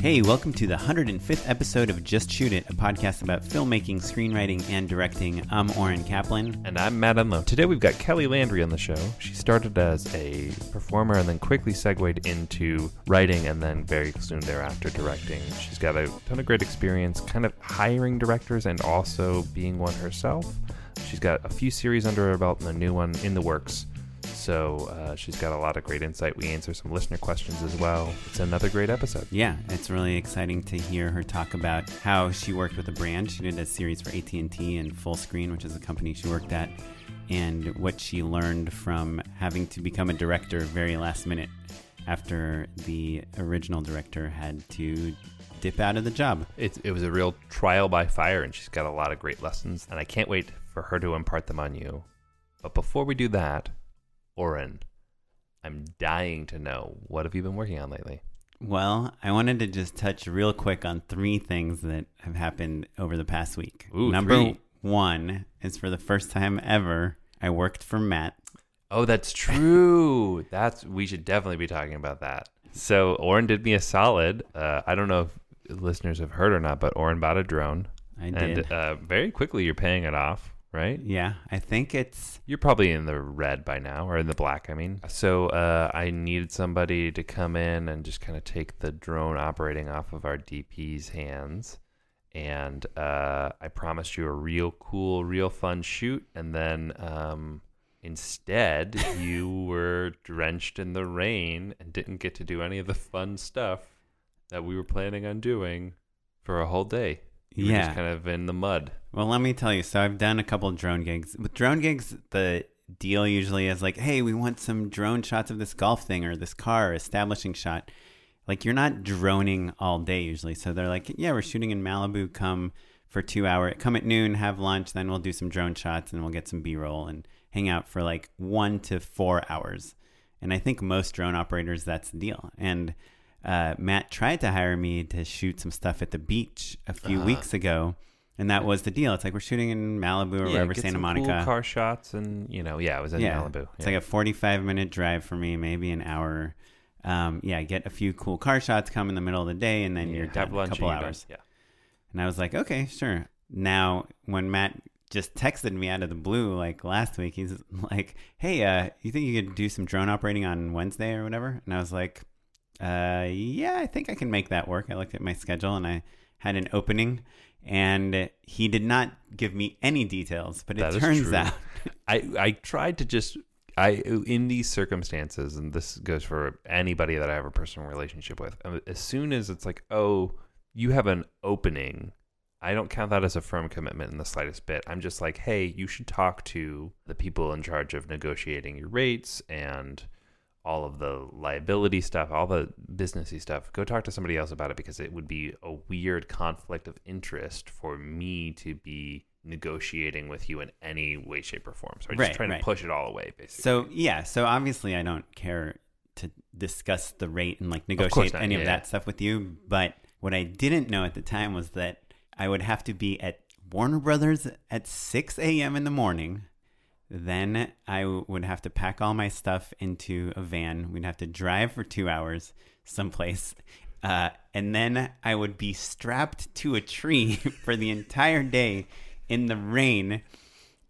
Hey, welcome to the 105th episode of Just Shoot It, a podcast about filmmaking, screenwriting, and directing. I'm Oren Kaplan. And I'm Matt Enlow. Today we've got Kelly Landry on the show. She started as a performer and then quickly segued into writing and then very soon thereafter directing. She's got a ton of great experience kind of hiring directors and also being one herself. She's got a few series under her belt and a new one in the works. So uh, she's got a lot of great insight. We answer some listener questions as well. It's another great episode. Yeah, it's really exciting to hear her talk about how she worked with a brand. She did a series for AT&T and Fullscreen, which is a company she worked at, and what she learned from having to become a director very last minute after the original director had to dip out of the job. It, it was a real trial by fire, and she's got a lot of great lessons, and I can't wait for her to impart them on you. But before we do that, Oren, I'm dying to know what have you been working on lately? Well, I wanted to just touch real quick on three things that have happened over the past week. Ooh, Number three. one is for the first time ever, I worked for Matt. Oh, that's true. that's we should definitely be talking about that. So Oren did me a solid. Uh, I don't know if listeners have heard or not, but Oren bought a drone, I and did. uh, very quickly you're paying it off, right? yeah, I think it's You're probably in the red by now, or in the black, I mean. So uh, I needed somebody to come in and just kind of take the drone operating off of our DP's hands. And uh, I promised you a real cool, real fun shoot. And then um, instead, you were drenched in the rain and didn't get to do any of the fun stuff that we were planning on doing for a whole day. You were Yeah. just kind of in the mud. Well, let me tell you. So I've done a couple drone gigs. With drone gigs, the deal usually is like, hey, we want some drone shots of this golf thing or this car, establishing shot. Like you're not droning all day usually. So they're like, yeah, we're shooting in Malibu. Come for two hour. Come at noon, have lunch, then we'll do some drone shots and we'll get some B roll and hang out for like one to four hours. And I think most drone operators, that's the deal. And uh, Matt tried to hire me to shoot some stuff at the beach a few Uh-huh. weeks ago, and that was the deal. It's like we're shooting in Malibu or wherever, get Santa some Monica. Cool car shots, and you know, yeah, it was in yeah, Malibu. it's yeah. like a forty-five minute drive for me, maybe an hour. Um, yeah, get a few cool car shots, come in the middle of the day, and then Yeah, you're done. A couple and you're done. hours. Yeah. And I was like, okay, sure. Now, when Matt just texted me out of the blue, like last week, he's like, hey, uh, you think you could do some drone operating on Wednesday or whatever? And I was like, uh, yeah, I think I can make that work. I looked at my schedule and I had an opening, and he did not give me any details, but it turns out. I I tried to just I in these circumstances, and this goes for anybody that I have a personal relationship with. uh, As soon as it's like, oh, you have an opening, I don't count that as a firm commitment in the slightest bit. I'm just like, hey, you should talk to the people in charge of negotiating your rates and all of the liability stuff, all the businessy stuff. Go talk to somebody else about it because it would be a weird conflict of interest for me to be negotiating with you in any way, shape, or form. So I'm Right, just trying right. to push it all away, basically. So yeah, so obviously I don't care to discuss the rate and like negotiate not, any yeah, of yeah. that stuff with you. But what I didn't know at the time was that I would have to be at Warner Brothers at 6 a.m. in the morning. Then I w- would have to pack all my stuff into a van. We'd have to drive for two hours someplace. Uh, and then I would be strapped to a tree for the entire day in the rain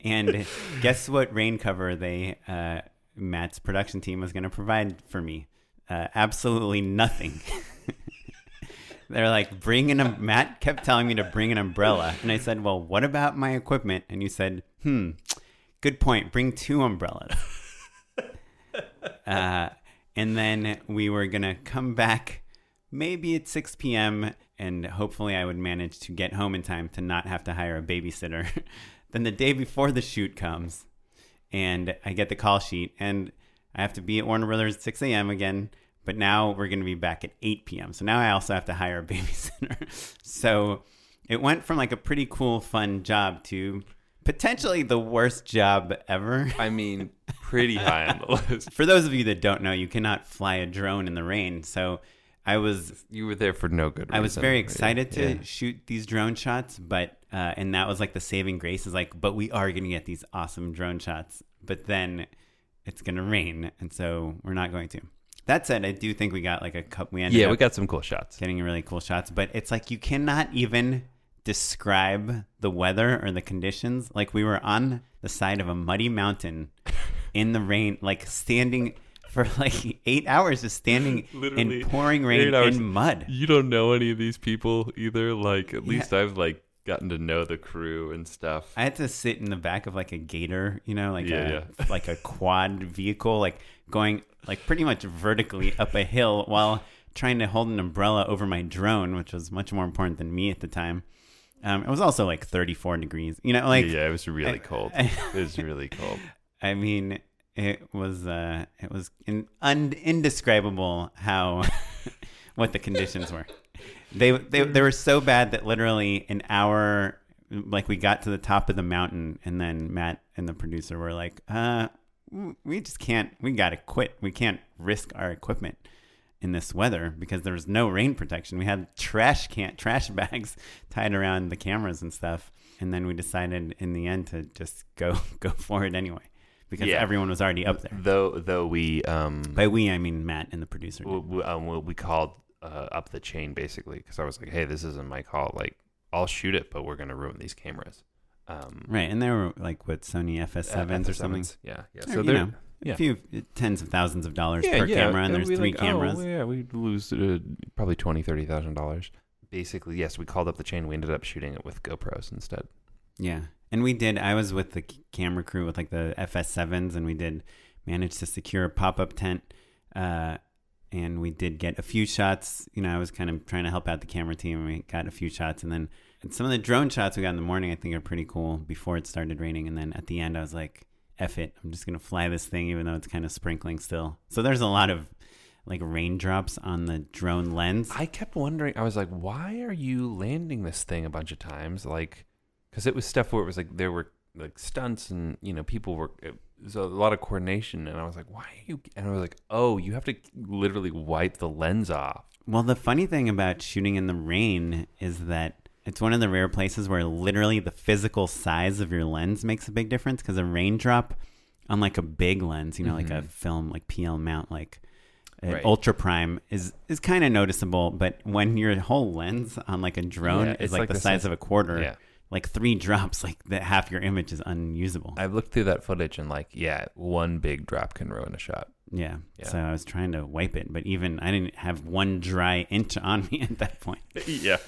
And guess what rain cover they uh, Matt's production team was going to provide for me? Uh, absolutely nothing. They're like, bring an. Um-, Matt kept telling me to bring an umbrella, and I said, "Well, what about my equipment?" And you said, "Hmm, good point. Bring two umbrellas." uh, and then we were gonna come back, maybe at six p.m., and hopefully I would manage to get home in time to not have to hire a babysitter. then the day before the shoot comes, and I get the call sheet, and I have to be at Warner Brothers at six a.m. again but now we're going to be back at 8 p.m. So now I also have to hire a babysitter. so it went from like a pretty cool, fun job to potentially the worst job ever. I mean, pretty high on the list. For those of you that don't know, you cannot fly a drone in the rain. So I was you were there for no good reason. I was very excited to Yeah. shoot these drone shots, but uh, and that was like the saving grace is like, but we are going to get these awesome drone shots, but then it's going to rain, and so we're not going to. That said, I do think we got like a cup. We ended Yeah, we got some cool shots. getting really cool shots, but it's like you cannot even describe the weather or the conditions. Like we were on the side of a muddy mountain in the rain, like standing for like eight hours, just standing Literally in pouring rain in mud. You don't know any of these people either. Like at Yeah. least I've like gotten to know the crew and stuff. I had to sit in the back of like a gator, you know, like Yeah, a like a quad vehicle, like going like pretty much vertically up a hill while trying to hold an umbrella over my drone, which was much more important than me at the time. Um, it was also like 34 degrees, you know, like yeah, it was really I- cold. I- it was really cold. I mean, it was uh, it was in, un, indescribable how what the conditions were. They, they they were so bad that literally an hour, like we got to the top of the mountain, and then Matt and the producer were like, "Uh, we just can't. We got to quit. We can't risk our equipment." In this weather, because there was no rain protection, we had trash can trash bags tied around the cameras and stuff, and then we decided in the end to just go go for it anyway because Yeah. everyone was already up there. Though though we um By we, I mean Matt and the producer. we, we, um, we- called uh, up the chain basically because I was like, hey, this isn't my call. Like I'll shoot it, but we're gonna ruin these cameras. Um, Right, and they were like what Sony FS7s or something. Yeah, yeah. So you they're know, yeah. a few tens of thousands of dollars yeah, per yeah. camera, and It'd there's three like, cameras. Oh, yeah, we'd lose uh, probably twenty, thirty thousand dollars. Basically, yes, we called up the chain. We ended up shooting it with GoPros instead. Yeah, and we did. I was with the camera crew with like the FS7s, and we did manage to secure a pop up tent. Uh, and we did get a few shots. You know, I was kind of trying to help out the camera team, and we got a few shots. And then and some of the drone shots we got in the morning, I think, are pretty cool before it started raining. And then at the end, I was like, "F it, I'm just gonna fly this thing, even though it's kind of sprinkling still." So there's a lot of like raindrops on the drone lens. I kept wondering. I was like, why are you landing this thing a bunch of times? Like, because it was stuff where it was like there were like stunts and you know people were it was a lot of coordination, and I was like, why are you? And I was like, oh, you have to literally wipe the lens off. Well, the funny thing about shooting in the rain is that it's one of the rare places where literally the physical size of your lens makes a big difference because a raindrop on like a big lens, you know, like a mm-hmm. film like PL mount like an Right. ultra prime is is kind of noticeable, but when your whole lens on like a drone Yeah, is like, like the the size size- of a quarter, Yeah. like three drops, like that half your image is unusable. I've looked through that footage and like, yeah, one big drop can ruin a shot. Yeah. Yeah. So I was trying to wipe it, but even I didn't have one dry inch on me at that point. yeah.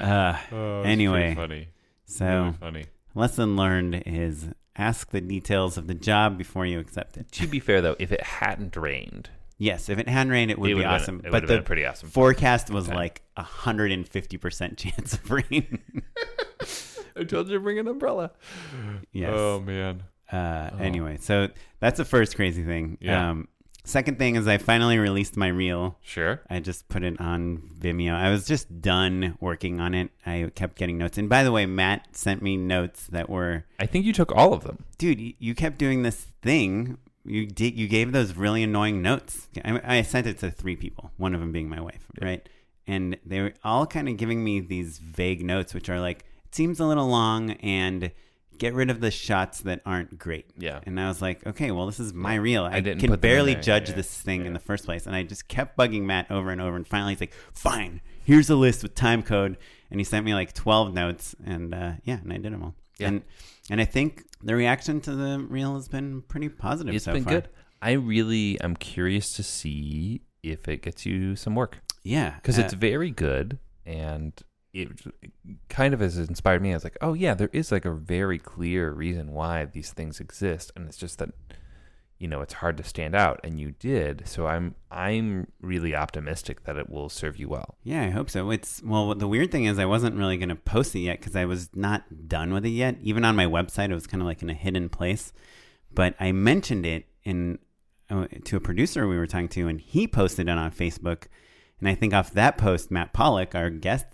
Uh, anyway, funny. so funny. lesson learned is ask the details of the job before you accept it. To be fair though, if it hadn't rained, Yes, if it hadn't rained, it would It be been- awesome. it but the been pretty awesome. forecast was Okay. like a hundred and fifty percent chance of rain. I told you to bring an umbrella. yes. Oh man. Uh, Anyway, so that's the first crazy thing. Yeah. Um, second thing is I finally released my reel. Sure. I just put it on Vimeo. I was just done working on it. I kept getting notes. And by the way, Matt sent me notes that were I think you took all of them. dude, you, kept doing this thing. You did. You gave those really annoying notes. I, I sent it to three people. One of them being my wife, right? And they were all kind of giving me these vague notes, which are like, "It seems a little long," and "Get rid of the shots that aren't great." Yeah. And I was like, "Okay, well, this is my reel. I, didn't can put them in barely judge Yeah. this thing in the first place." And I just kept bugging Matt over and over. And finally, he's like, "Fine, here's a list with time code." And he sent me like twelve notes, and uh, yeah, and I did them all. Yeah. And and I think the reaction to the reel has been pretty positive It's so been far. good. I really am curious to see if it gets you some work Yeah. because uh, it's very good and it kind of has inspired me. I was like, oh yeah, there is like a very clear reason why these things exist, and it's just that you know it's hard to stand out, and you did. So I'm I'm really optimistic that it will serve you well. Yeah, I hope so. It's well, the weird thing is I wasn't really going to post it yet because I was not done with it yet. Even on my website, it was kind of like in a hidden place. But I mentioned it in uh, to a producer we were talking to, and he posted it on Facebook. And I think off that post, Matt Pollock, our guest,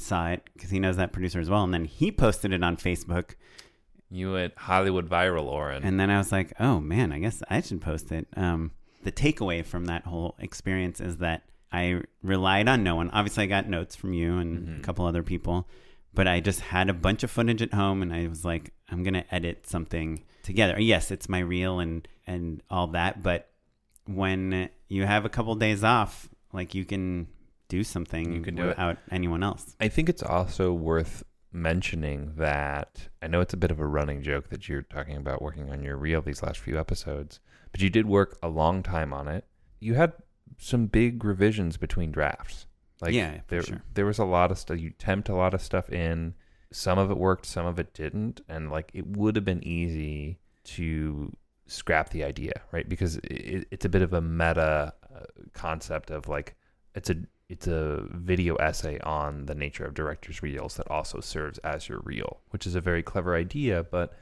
saw it because he knows that producer as well. And then he posted it on Facebook. You went Hollywood viral, Oren. And then I was like, oh man, I guess I should post it. Um, the takeaway from that whole experience is that I relied on no one. Obviously, I got notes from you and a couple other people, but I just had a bunch of footage at home and I was like, I'm going to edit something together. Yes, it's my reel and, and all that, but when you have a couple days off, like you can do something You can do it. without anyone else. I think it's also worth mentioning that I know it's a bit of a running joke that you're talking about working on your reel these last few episodes, but you did work a long time on it. You had some big revisions between drafts. Like Yeah, there sure. there was a lot of stuff you temped a lot of stuff in. Some of it worked, some of it didn't, and like it would have been easy to scrap the idea, right? Because it, it's a bit of a meta uh, concept of like it's a it's a video essay on the nature of directors' reels that also serves as your reel, which is a very clever idea, but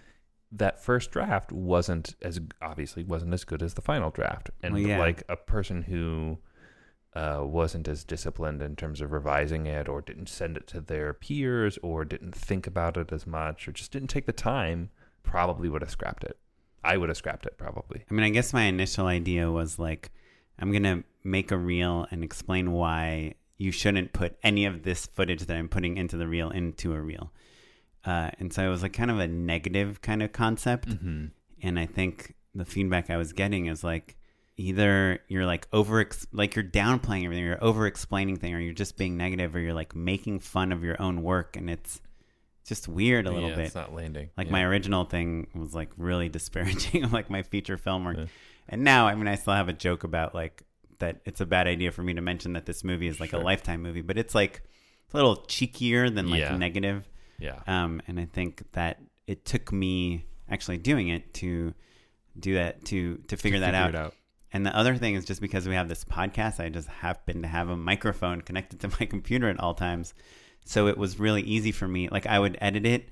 that first draft wasn't as obviously wasn't as good as the final draft, and Well, yeah. like a person who uh, wasn't as disciplined in terms of revising it, or didn't send it to their peers, or didn't think about it as much, or just didn't take the time, probably would have scrapped it. I would have scrapped it probably. I mean, I guess my initial idea was like, I'm going to make a reel and explain why you shouldn't put any of this footage that I'm putting into the reel into a reel. Uh, and so it was like kind of a negative kind of concept. Mm-hmm. And I think the feedback I was getting is like, either you're like over, like you're downplaying everything, you're over explaining thing, or you're just being negative, or you're like making fun of your own work. And it's just weird a little yeah, bit. It's not landing. Like Yeah. my original thing was like really disparaging of like my feature film work. Yeah. And now, I mean, I still have a joke about like that it's a bad idea for me to mention that this movie is like a lifetime movie, but it's like a little cheekier than like Yeah. negative. yeah. Um, and I think that it took me actually doing it to do that to to figure that figure out. out. And the other thing is just because we have this podcast, I just happen to have a microphone connected to my computer at all times. So it was really easy for me. Like I would edit it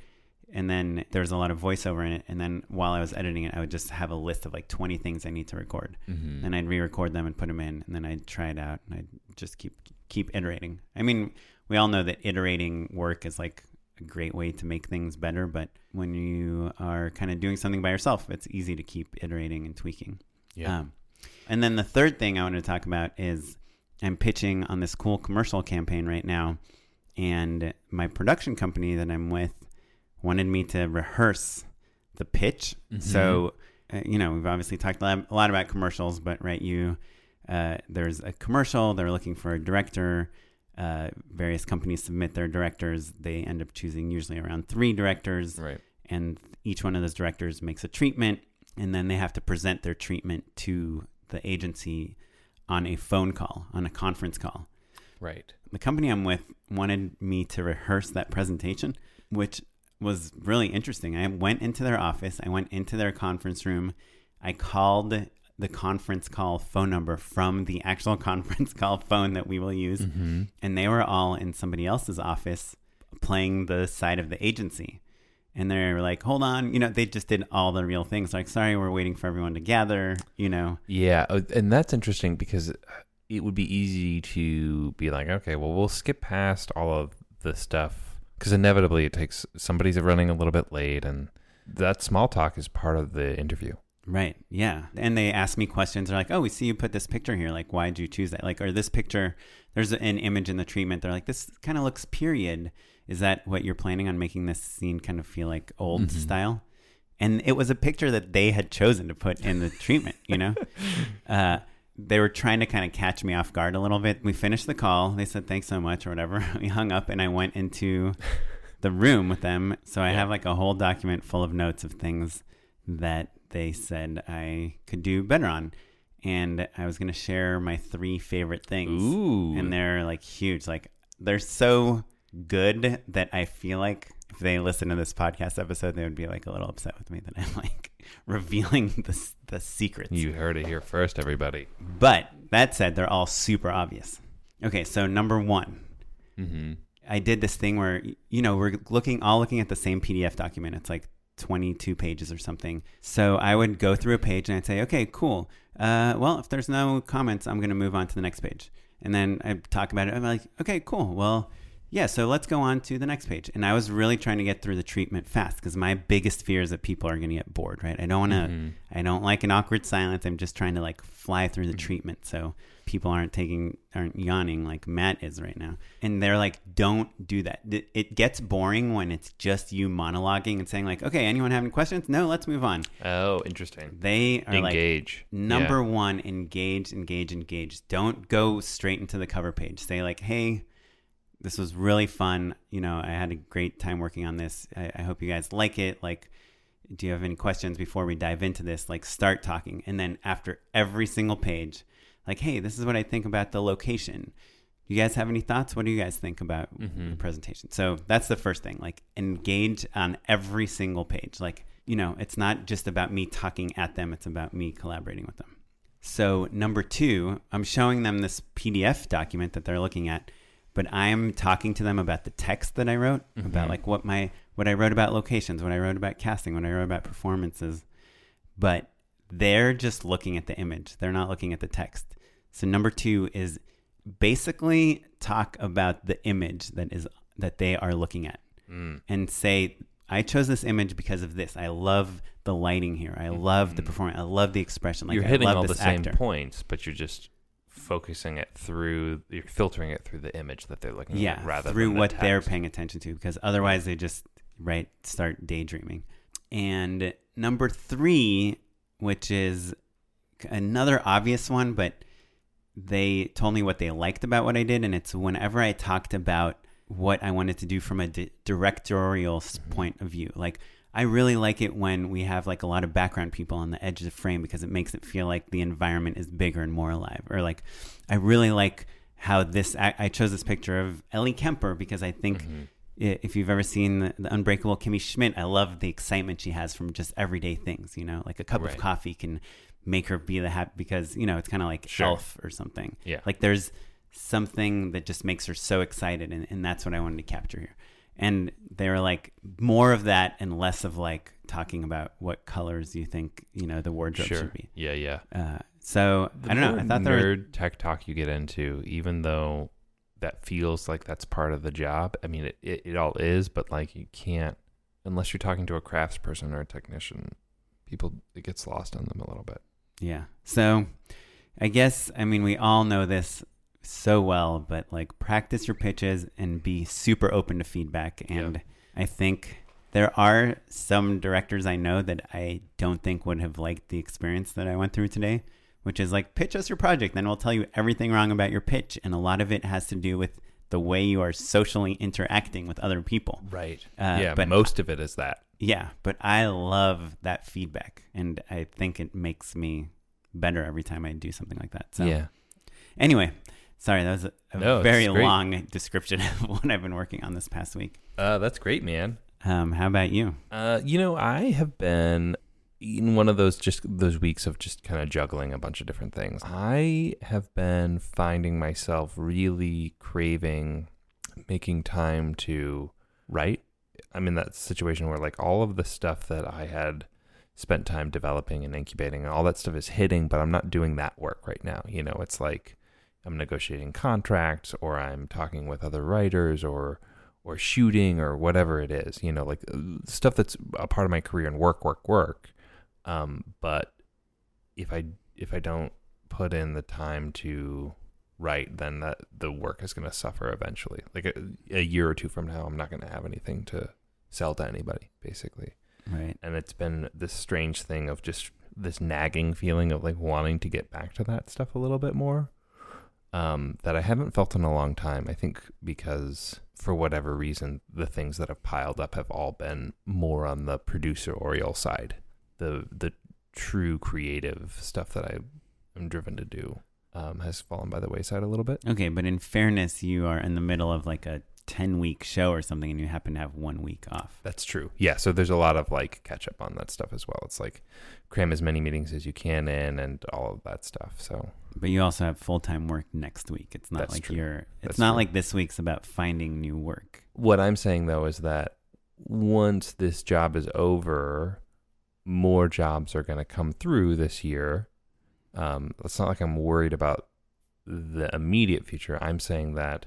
and then there was a lot of voiceover in it. And then while I was editing it, I would just have a list of like 20 things I need to record. Mm-hmm. And I'd re-record them and put them in, and then I'd try it out, and I'd just keep keep iterating. I mean, we all know that iterating work is like a great way to make things better, but when you are kind of doing something by yourself, it's easy to keep iterating and tweaking. Yeah. Um, and then the third thing I wanted to talk about is I'm pitching on this cool commercial campaign right now, and my production company that I'm with wanted me to rehearse the pitch. So, uh, you know, we've obviously talked a lot, a lot about commercials, but right, you uh, there's a commercial. They're looking for a director. Uh, various companies submit their directors. They end up choosing usually around three directors right. and each one of those directors makes a treatment and then they have to present their treatment to the agency on a phone call on a conference call Right. the company i'm with wanted me to rehearse that presentation which was really interesting i went into their office i went into their conference room i called the conference call phone number from the actual conference call phone that we will use Mm-hmm. and they were all in somebody else's office playing the side of the agency. And they were like, hold on, you know, they just did all the real things. Like, sorry, we're waiting for everyone to gather, you know. Yeah, uh, and that's interesting because it would be easy to be like, okay, well, we'll skip past all of the stuff because inevitably it takes somebody's running a little bit late, and that small talk is part of the interview. Right. Yeah. And they ask me questions. They're like, oh, we see you put this picture here. Like, why did you choose that? Like, or this picture, there's an image in the treatment. They're like, this kind of looks period. Is that what you're planning on making this scene kind of feel like old style? And it was a picture that they had chosen to put in the treatment, you know? Uh, they were trying to kind of catch me off guard a little bit. We finished the call. They said, thanks so much or whatever. We hung up and I went into the room with them. So I Yeah. have like a whole document full of notes of things that they said I could do better on. And I was going to share my three favorite things. Ooh. And they're like huge. Like they're so good that I feel like if they listen to this podcast episode, they would be like a little upset with me that I'm like revealing the, the secrets. You heard it here first, everybody. But that said, they're all super obvious. Okay, so number one, Mm-hmm. I did this thing where you know we're looking all looking at the same PDF document. It's like 22 pages or something. So I would go through a page and I'd say, okay, cool. Uh, well, if there's no comments, I'm going to move on to the next page. And then I talk about it. I'm like, okay, cool. Well, yeah. So let's go on to the next page. And I was really trying to get through the treatment fast because my biggest fear is that people are going to get bored, right? I don't want to. Mm-hmm. I don't like an awkward silence. I'm just trying to like fly through the treatment so people aren't taking aren't yawning like Matt is right now. And they're like, don't do that. It- It gets boring when it's just you monologuing and saying like, okay, anyone have any questions? No, let's move on. Oh, interesting. They are Engage. like number Yeah. one, engage, engage, engage. Don't go straight into the cover page. Say like, hey. This was really fun. You know, I had a great time working on this. I, I hope you guys like it. Like, do you have any questions before we dive into this? Like, start talking. And then after every single page, like, hey, this is what I think about the location. You guys have any thoughts? What do you guys think about mm-hmm. the presentation? So that's the first thing. Like, engage on every single page. Like, you know, it's not just about me talking at them, it's about me collaborating with them. So, number two, I'm showing them this PDF document that they're looking at, but I'm talking to them about the text that I wrote, about mm-hmm. like what my what I wrote about locations, what I wrote about casting, what I wrote about performances. But they're just looking at the image. They're not looking at the text. So number 2 is basically talk about the image that is that they are looking at mm. and say I chose this image because of this. I love the lighting here. I love the mm-hmm. performance. I love the expression. Like you're I hitting all the same actor. points, but you're just focusing it through. You're filtering it through the image that they're looking yeah, at, rather through than the what they're paying attention to, because otherwise they just right start daydreaming. And number three, which is another obvious one, but they told me what they liked about what I did, and it's whenever I talked about what I wanted to do from a di- directorial s mm-hmm. point of view, like. I really like it when we have like a lot of background people on the edge of the frame because it makes it feel like the environment is bigger and more alive. Or like, I really like how this. I, I chose this picture of Ellie Kemper because I think mm-hmm. i if you've ever seen the, the Unbreakable Kimmy Schmidt, I love the excitement she has from just everyday things. You know, like a cup Right. of coffee can make her be the happy because you know it's kind of like Sure. Elf or something. Yeah. like there's something that just makes her so excited, and, and that's what I wanted to capture here. And they were like more of that and less of like talking about what colors you think you know the wardrobe Sure. should be. Yeah, yeah. Uh, so The I don't know. I thought there were nerd tech talk you get into, even though that feels like that's part of the job. I mean, it, it, it all is, but like you can't unless you're talking to a craftsperson or a technician. People, it gets lost on them a little bit. Yeah. So I guess, I mean, we all know this so well, but like practice your pitches and be super open to feedback. And I think there are some directors I know that I don't think would have liked the experience that I went through today, which is like pitch us your project, then we'll tell you everything wrong about your pitch. And a lot of it has to do with the way you are socially interacting with other people. Right. Uh, yeah, but- most of it is that. Yeah, but I love that feedback, and I think it makes me better every time I do something like that. So, Yeah. Anyway, sorry, that was a, a No, very long description of what I've been working on this past week. Uh, that's great, man. Um, how about you? Uh, you know, I have been in one of those just those weeks of just kind of juggling a bunch of different things. I have been finding myself really craving making time to write. I'm in that situation where like all of the stuff that I had spent time developing and incubating and all that stuff is hitting, but I'm not doing that work right now. You know, it's like I'm negotiating contracts or I'm talking with other writers or or shooting or whatever it is, you know, like uh, stuff that's a part of my career and work, work, work. Um, but if I if I don't put in the time to write, then that the work is going to suffer eventually. Like a, a year or two from now, I'm not going to have anything to sell to anybody, basically. Right. And it's been this strange thing of just this nagging feeling of like wanting to get back to that stuff a little bit more. Um, that I haven't felt in a long time. I think because for whatever reason, the things that have piled up have all been more on the producer oriel side, the the true creative stuff that I am driven to do um, has fallen by the wayside a little bit. Okay, but in fairness, you are in the middle of like a 10 week show or something and you happen to have one week off. That's true. Yeah. So there's a lot of like catch up on that stuff as well. It's like cram as many meetings as you can in and all of that stuff. So, But you also have full time work next week. It's not That's like true. you're, it's That's not true. like this week's about finding new work. what I'm saying though is that once this job is over, more jobs are going to come through this year. Um, it's not like I'm worried about the immediate future. I'm saying that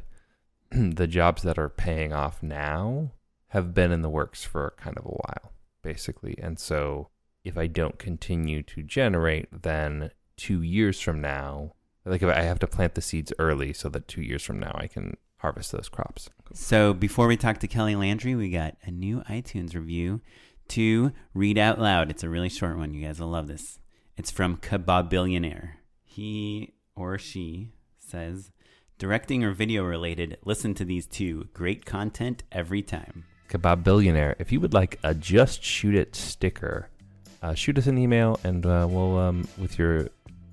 the jobs that are paying off now have been in the works for kind of a while, basically. And so if I don't continue to generate, then two years from now, like I have to plant the seeds early so that two years from now I can harvest those crops. So before we talk to Kelly Landry, we got a new iTunes review to read out loud. It's a really short one. You guys will love this. It's from Kebab Billionaire. He or she says, directing or video related, listen to these two. Great content every time. Kebab Billionaire, if you would like a Just Shoot It sticker, uh, shoot us an email and uh, we'll, um, with your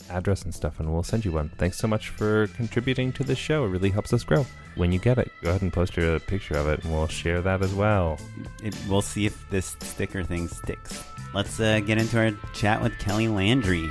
address and stuff, and we'll send you one. Thanks so much for contributing to this show. It really helps us grow. When you get it, go ahead and post a picture of it, and we'll share that as well. It, we'll see if this sticker thing sticks. Let's uh, get into our chat with Kelly Landry.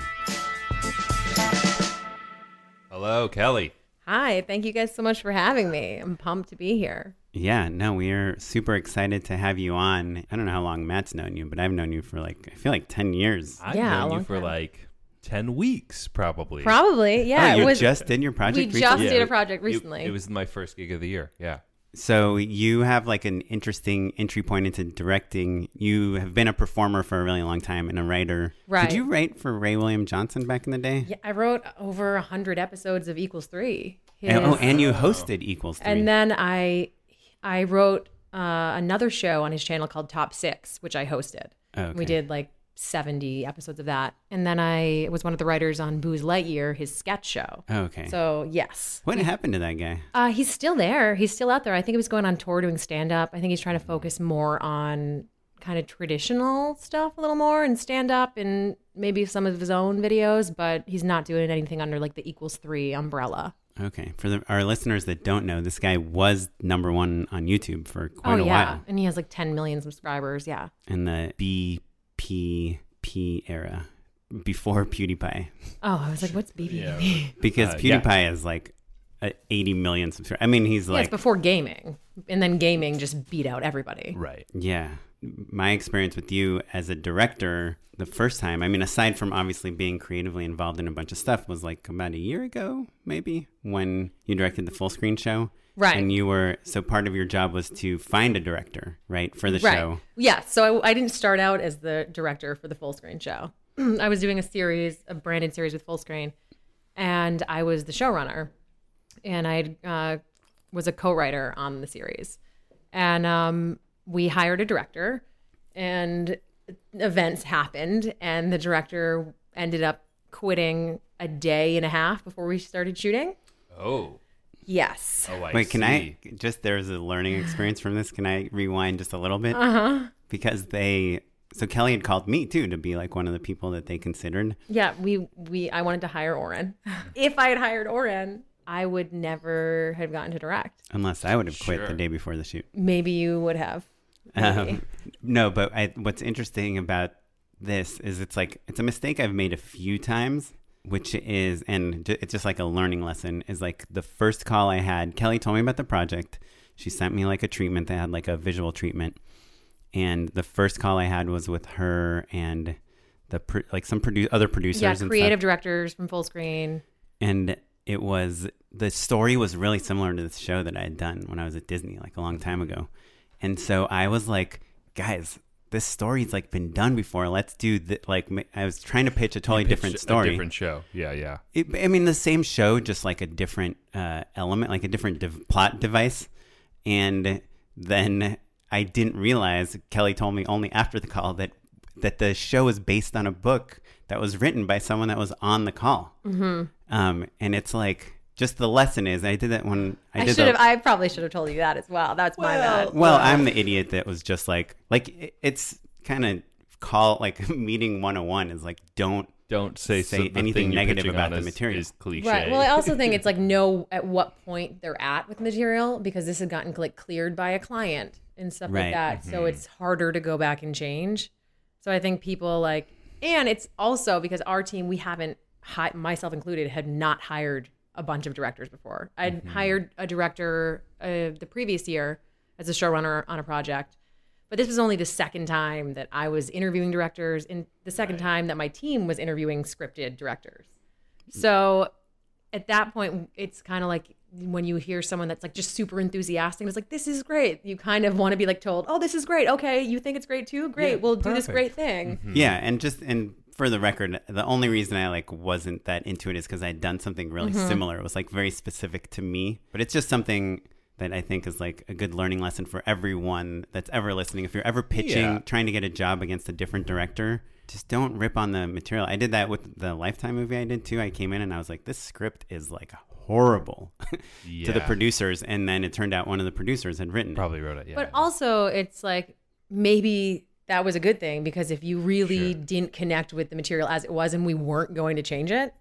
Hello, Kelly. Hi, thank you guys so much for having me. I'm pumped to be here. Yeah, no, we are super excited to have you on. I don't know how long Matt's known you, but I've known you for like, I feel like 10 years. I've Yeah, known you for time. like 10 weeks, probably. Probably, oh, yeah. oh, you it was, just did your project we recently? just Yeah, did a it- project it- recently. It, was my first gig of the year. Yeah. So you have like an interesting entry point into directing. You have been a performer for a really long time and a writer. Right. Did you write for Ray William Johnson back in the day? yeah, I wrote over a hundred episodes of Equals Three. And- oh, and you hosted Equals Three. and then I, I wrote uh, another show on his channel called Top Six, which I hosted. Okay. We did like 70 episodes of that, and then I was one of the writers on Booze Lightyear, his sketch show. Oh, okay. So yes, what happened to that guy? Uh, he's still there. He's still out there. I think he was going on tour doing stand up. I think he's trying to focus more on kind of traditional stuff a little more and stand up and maybe some of his own videos, but he's not doing anything under like the equals three umbrella. Okay. For the, our listeners that don't know, this guy was number one on YouTube for quite oh, a yeah. while And he has like 10 million subscribers. Yeah. in the BPP era before PewDiePie. Oh, I was like, what's BBB? Because Uh, yeah. PewDiePie is like 80 million subscribers. I mean, he's yeah, like, it's before gaming. And then gaming just beat out everybody. Right. Yeah. My experience with you as a director the first time, I mean, aside from obviously being creatively involved in a bunch of stuff, was like about a year ago, maybe, when you directed the Fullscreen show. Right. And you were, so part of your job was to find a director, right, for the right. show. Yeah. So I, I didn't start out as the director for the Fullscreen show. I was doing a series, a branded series with Fullscreen, and I was the showrunner, and I uh, was a co-writer on the series, and um, we hired a director, and events happened, and the director ended up quitting a day and a half before we started shooting. Oh. Yes. Oh, I Wait, can I just, there's a learning experience from this. Can I rewind just a little bit? Uh huh. Because they, so Kelly had called me too to be like one of the people that they considered. Yeah, we we I wanted to hire Oren. if I had hired Oren, I would never have gotten to direct. Unless I would have quit Sure. the day before the shoot. Maybe you would have. Um, no, but I, what's interesting about this is it's like it's a mistake I've made a few times, which is, and it's just like a learning lesson. Is like the first call I had, Kelly told me about the project. She sent me like a treatment that had like a visual treatment, and the first call I had was with her and the pro- like some produ- other producers yeah, creative directors from Fullscreen. and it was the story was really similar to this show that I had done when I was at Disney like a long time ago. And so I was like, guys, this story's like been done before. Let's do that. Like I was trying to pitch a totally Pitch different story. A different show. Yeah, yeah. It, I mean, the same show, just like a different uh, element, like a different dev- plot device. And then I didn't realize Kelly told me only after the call that that the show is based on a book that was written by someone that was on the call. Mm-hmm. Um, and it's like just the lesson is I did that when I, I did should the, have. I probably should have told you that as well. That's my bad. Well, I'm the idiot that was just like, like it- it's kind of call like meeting 101 is like don't Don't say, Say so anything negative about the is- material. Is cliche. Right. Well, I also think it's like know at what point they're at with material because this has gotten like cleared by a client and stuff Right. like that. Mm-hmm. So it's harder to go back and change. So I think people like, and it's also because our team we haven't, hi- myself included, had not hired a bunch of directors before. I'd Mm-hmm. hired a director uh, the previous year as a showrunner on a project. But this was only the second time that I was interviewing directors, and the second time that my team was interviewing scripted directors. So at that point, it's kind of like when you hear someone that's like just super enthusiastic, it's like, this is great. You kind of want to be like told, oh, this is great. Okay, you think it's great too? Great. we'll do this great thing. Yeah, and just and for the record, the only reason I like wasn't that into it is because I'd done something really Mm-hmm. similar. It was like very specific to me, but it's just something that I think is like a good learning lesson for everyone that's ever listening. If you're ever pitching, Yeah. trying to get a job against a different director, just don't rip on the material. I did that with the Lifetime movie I did too. I came in and I was like, this script is like horrible to the producers, and then it turned out one of the producers had written it. Probably wrote it. Yeah. But also, it's like maybe that was a good thing because if you really didn't connect with the material as it was and we weren't going to change it,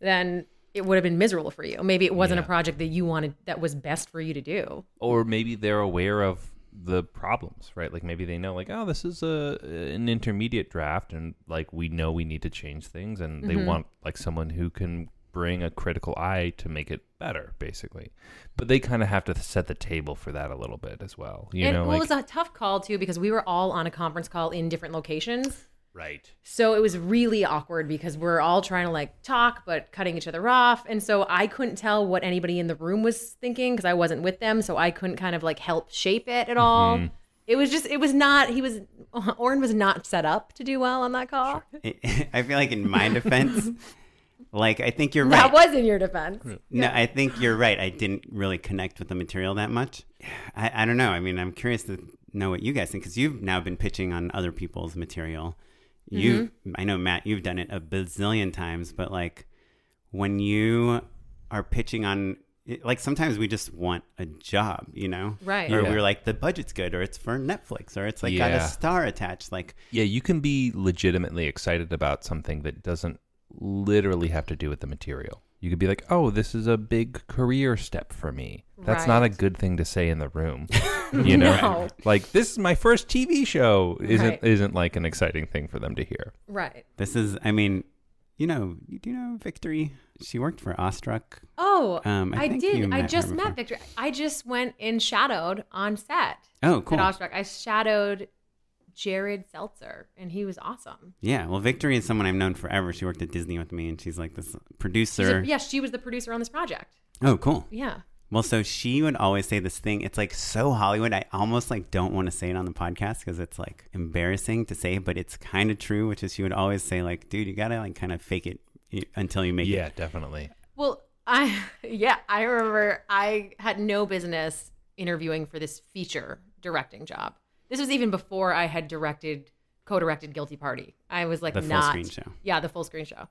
then it would have been miserable for you. Maybe it wasn't a project that you wanted that was best for you to do. or maybe they're aware of the problems, right? Like maybe they know, like, oh, this is a an intermediate draft, and like we know we need to change things, and they mm-hmm. want like someone who can bring a critical eye to make it better, basically. But they kind of have to set the table for that a little bit as well. You and know, well, like it was a tough call too because we were all on a conference call in different locations. right. So it was really awkward because we're all trying to like talk but cutting each other off. And so I couldn't tell what anybody in the room was thinking because I wasn't with them. So I couldn't kind of like help shape it at all. Mm-hmm. It was just, it was not, he was, Oren was not set up to do well on that call. I feel like in my defense, like I think you're right. That was in your defense. No, I think you're right. I didn't really connect with the material that much. I, I don't know. I mean, I'm curious to know what you guys think because you've now been pitching on other people's material. You, Mm-hmm. I know Matt, you've done it a bazillion times, but like when you are pitching on, like sometimes we just want a job, you know, Right. Or Yeah. we're like the budget's good, or it's for Netflix, or it's like got a star attached. Like Yeah, you can be legitimately excited about something that doesn't literally have to do with the material. You could be like, "Oh, this is a big career step for me." That's not a good thing to say in the room. You know, No. like this is my first TV show isn't Right. isn't like an exciting thing for them to hear. Right. this is, I mean, you know, do you know Victory? She worked for Awestruck. Oh, Um, I I, did. I just met Victor. I just went and shadowed on set Oh, cool. at Awestruck. I shadowed Jared Seltzer, and he was awesome. Yeah, well, Victory is someone I've known forever. She worked at Disney with me, and she's like this She's a- producer. yeah, she was the producer on this project. Oh, cool. Yeah. Well, so she would always say this thing. It's like so Hollywood. I almost like don't want to say it on the podcast because it's like embarrassing to say, but it's kind of true. Which is, she would always say like, "Dude, you gotta like kind of fake it until you make Yeah, it." Yeah, definitely. Well, I yeah, I remember I had no business interviewing for this feature directing job. This was even before I had directed co-directed Guilty Party. I was like The full not screen show. Yeah, the Fullscreen show.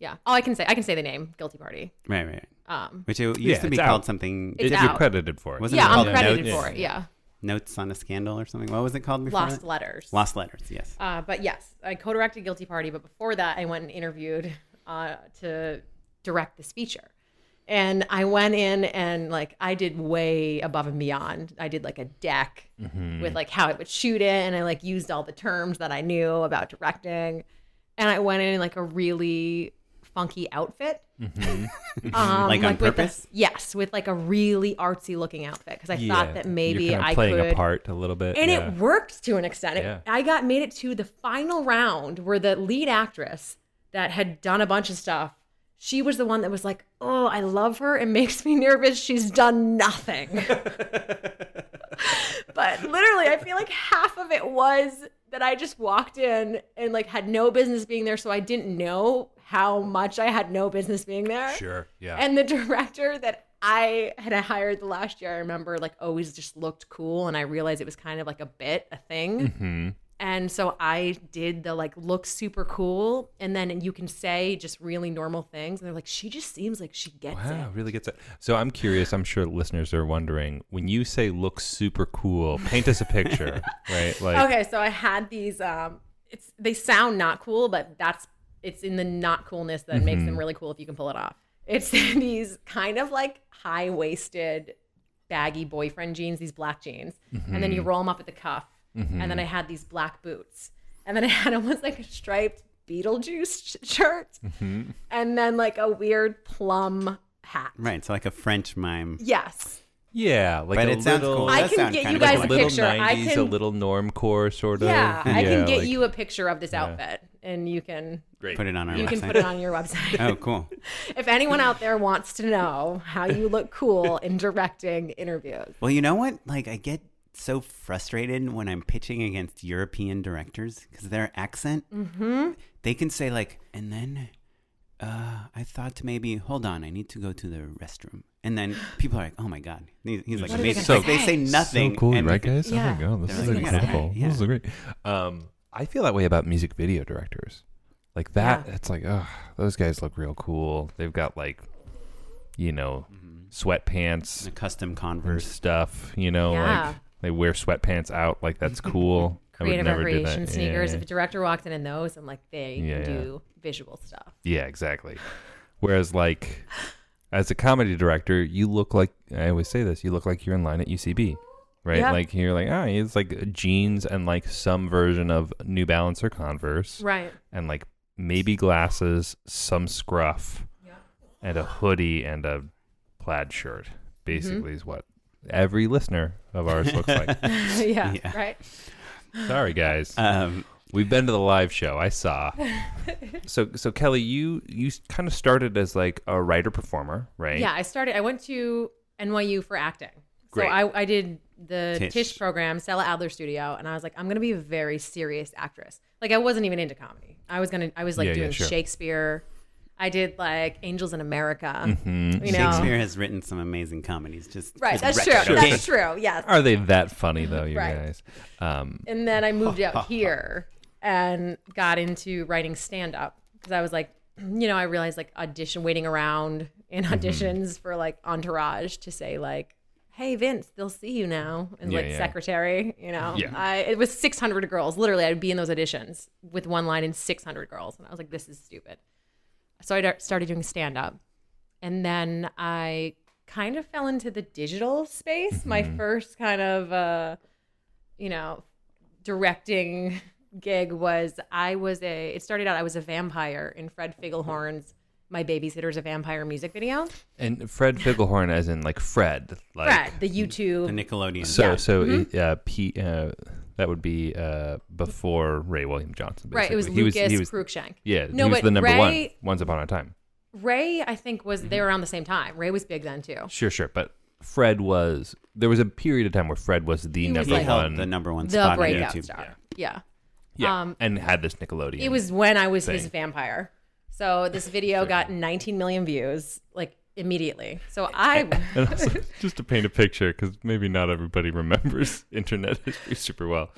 Yeah. Oh, I can say I can say the name Guilty Party. Right, right. Um, Which it used Yeah, to be it's called out. something. It's If out. you're credited for it. Wasn't yeah, it I'm called credited Notes? for it. Yeah. Notes on a Scandal or something. What was it called before? Lost that? Letters. Lost Letters. Yes. Uh, but yes, I co-directed Guilty Party, but before that, I went and interviewed uh, to direct this feature. And I went in and like I did way above and beyond. I did like a deck with like how I would shoot it, and I like used all the terms that I knew about directing. And I went in like a really funky outfit, um, Like on with purpose? yes, with like a really artsy looking outfit because I thought that maybe you're kinda I playing could a part a little bit. and yeah. it worked to an extent. It- Yeah. I got made it to the final round where the lead actress that had done a bunch of stuff, she was the one that was like, "Oh, I love her. It makes me nervous. She's done nothing." but literally, I feel like half of it was that I just walked in and like had no business being there, so I didn't know how much I had no business being there. Sure. Yeah. And the director that I had hired the last year, I remember like always just looked cool, and I realized it was kind of like a bit, a thing. hmm And so I did the like look super cool, and then you can say just really normal things, and they're like, she just seems like she gets it. Wow, it. really gets it. So I'm curious. I'm sure listeners are wondering when you say "look super cool." Paint us a picture, right? Like, okay, so I had these. Um, it's they sound not cool, but that's it's in the not coolness that makes Mm-hmm. them really cool if you can pull it off. It's these kind of like high waisted, baggy boyfriend jeans, these black jeans, and then you Mm-hmm. roll them up at the cuff, and then I had these black boots, and then I had almost like a striped Beetlejuice sh- shirt, Mm-hmm. and then like a weird plum hat. Right. So like a French mime. Yes, yeah, like But a it sounds little, cool. I That can get kind you of guys cool. a little picture. I 90s, a little normcore sort of. yeah, I can get like- you a picture of this outfit, and you can Great. Put it on our you website. can put it on your website. Oh, cool. if anyone out there wants to know how you look cool in directing interviews. Well, you know what? Like, I get so frustrated when I'm pitching against European directors because their accent, Mm-hmm. they can say, like, and then uh, I thought maybe, hold on, I need to go to the restroom. And then people are like, oh my God. He- He's like, What they amazing. gonna Like, they say say? nothing. So cool, and- right, guys? Yeah. Oh my god, this They're is like, incredible. yeah." This is great. Um, I feel that way about music video directors. Like that, Yeah. it's like, oh, those guys look real cool. They've got like, you know, sweatpants The custom and Converse. stuff. You know, Yeah. like they wear sweatpants out. Like that's cool. Creative recreation that. sneakers. Yeah. If a director walked in in those, I'm like, they Yeah, can yeah. do visual stuff. Yeah, exactly. Whereas, like, as a comedy director, you look like I always say this: you look like you're in line at UCB, right? Yeah. Like you're like, ah, it's like jeans and like some version of New Balance or Converse, Right. and like maybe glasses, some scruff, and a hoodie and a plaid shirt. Basically, is what every listener of ours looks like. yeah, Yeah. Right. Sorry, guys. Um, We've been to the live show. I saw. so so Kelly, you you kind of started as like a writer performer, right? Yeah. I started, I went to NYU for acting. Great. So I, I did the Tisch. Tisch. program, Stella Adler Studio, and I was like, I'm going to be a very serious actress. Like, I wasn't even into comedy. I was going to, I was like Yeah, yeah, doing sure. Shakespeare. I did like Angels in America. Mm-hmm. You know? Shakespeare has written some amazing comedies. Just Right. That's true. record. That's true. Yes. Are they that funny though, you Right. guys? Um, And then I moved out here and got into writing stand up because I was like, you know, I realized like audition, waiting around in Mm-hmm. auditions for like Entourage to say like, "Hey Vince, they'll see you now," and Yeah, like yeah. secretary, you know. Yeah. I, it was 600 girls. Literally, I'd be in those auditions with one line in 600 girls, and I was like, "This is stupid." So I started doing stand up, and then I kind of fell into the digital space. My Mm-hmm. first kind of, uh, you know, directing gig was I was a. It started out I was a vampire in Fred Figglehorn's "My Babysitter's a Vampire" music video. and Fred Figglehorn, as in like Fred, like Fred, the YouTube. The Nickelodeon. So Yeah. so Mm-hmm. uh, P, uh, that would be uh, before Ray William Johnson. right, it was basically. Lucas he was, Cruikshank. Yeah, No, he was but the number one. Ray- Once upon a time. Ray, I think, was Mm-hmm. they were around the same time. Ray was big then too. Sure, sure, but Fred was. There was a period of time where Fred was the He number he like- one. the number one The spot on breakout YouTube. star. Yeah. yeah, um, and had this Nickelodeon. It was when I was his vampire. So this video got 19 million views like immediately. So I also, just to paint a picture, because maybe not everybody remembers internet history super well.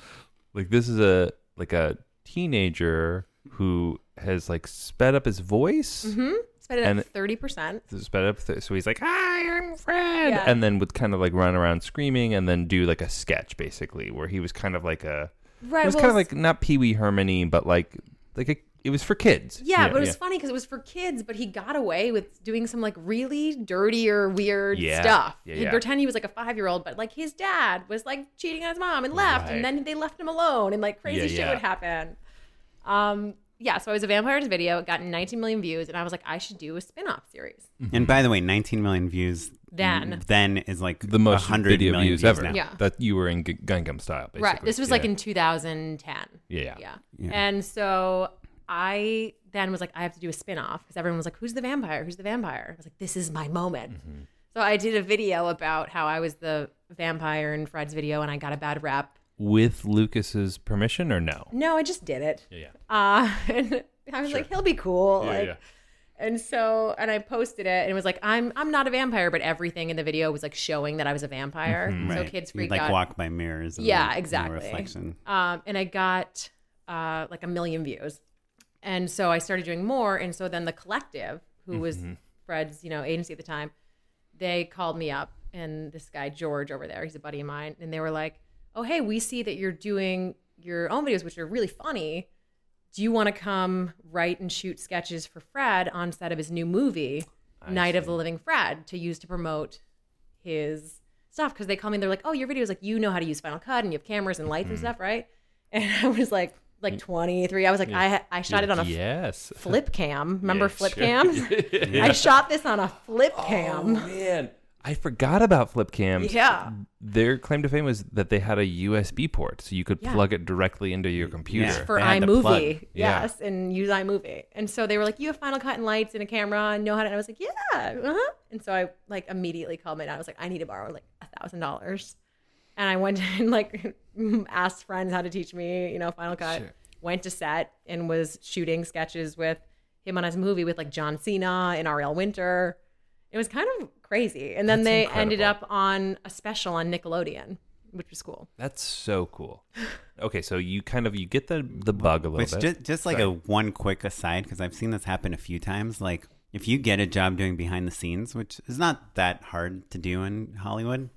Like this is a like a teenager who has like sped up his voice, mm-hmm. spent it And- at 30%. sped up, th- so he's like, "Hi, I'm Fred," Yeah. and then would kind of like run around screaming, and then do like a sketch basically, where he was kind of like a, Right. it was well, kind of like not Pee Wee Hermany, but like like a, it was for kids. Yeah, but it was funny because it was for kids, but he got away with doing some like really dirty or weird Yeah. stuff. Yeah, He'd yeah. pretend he was like a five year old, but like his dad was like cheating on his mom and left, Right. and then they left him alone, and like crazy Yeah, shit yeah. would happen. Um, yeah, so I was a vampire's video, it got 19 million views, and I was like, I should do a spin off series. And by the way, 19 million views Then. then is like the most 100 video million views ever. now. Yeah. that you were in G- Gangnam Style, basically. Right. This was like Yeah. in 2010. yeah, yeah. Yeah. Yeah. And so I then was like, I have to do a spin off because everyone was like, Who's the vampire? Who's the vampire? I was like, This is my moment. Mm-hmm. So I did a video about how I was the vampire in Fred's video and I got a bad rap. With Lucas's permission or no? No, I just did it. Yeah, yeah. Uh, and I was like, He'll be cool. Yeah, like, yeah. And so, and I posted it, and it was like, I'm I'm not a vampire, but everything in the video was like showing that I was a vampire. So Right. kids You'd, freaked like out. walk by mirrors. and Yeah, the- the exactly. reflection. Um, and I got uh, like a million views. And so I started doing more. And so then the collective, who was mm-hmm. Fred's, you know, agency at the time, they called me up and this guy, George over there, he's a buddy of mine. And they were like, Oh, hey, we see that you're doing your own videos, which are really funny. Do you want to come write and shoot sketches for Fred on set of his new movie, Night of the Living Fred, to use to promote his stuff? Because they call me and they're like, "Oh, your videos like you know how to use Final Cut and you have cameras and lights and mm. stuff, right?" And I was like, like 23. I was like, I I shot it on a yes. flip cam. Remember Yeah, flip sure. cams? I shot this on a flip cam. oh, Man, I forgot about flip cams. Yeah. Their claim to fame was that they had a USB port, so you could Yeah. plug it directly into your computer. Yeah. for They had the plug. iMovie, Yeah. yes, and use iMovie. And so they were like, "You have Final Cut and lights and a camera, and know how to." And I was like, "Yeah, uh-huh." And so I like immediately called my dad. I was like, "I need to borrow like a thousand dollars," and I went and like asked friends how to teach me, you know, Final Cut. Went to set and was shooting sketches with him on his movie with like John Cena and Ariel Winter. It was kind of crazy. And then That's they ended up on a special on Nickelodeon, which was cool. That's so cool. Okay, so you kind of you get the the bug a little Which bit. just, just like a one quick aside, because I've seen this happen a few times. Like if you get a job doing behind the scenes, which is not that hard to do in Hollywood.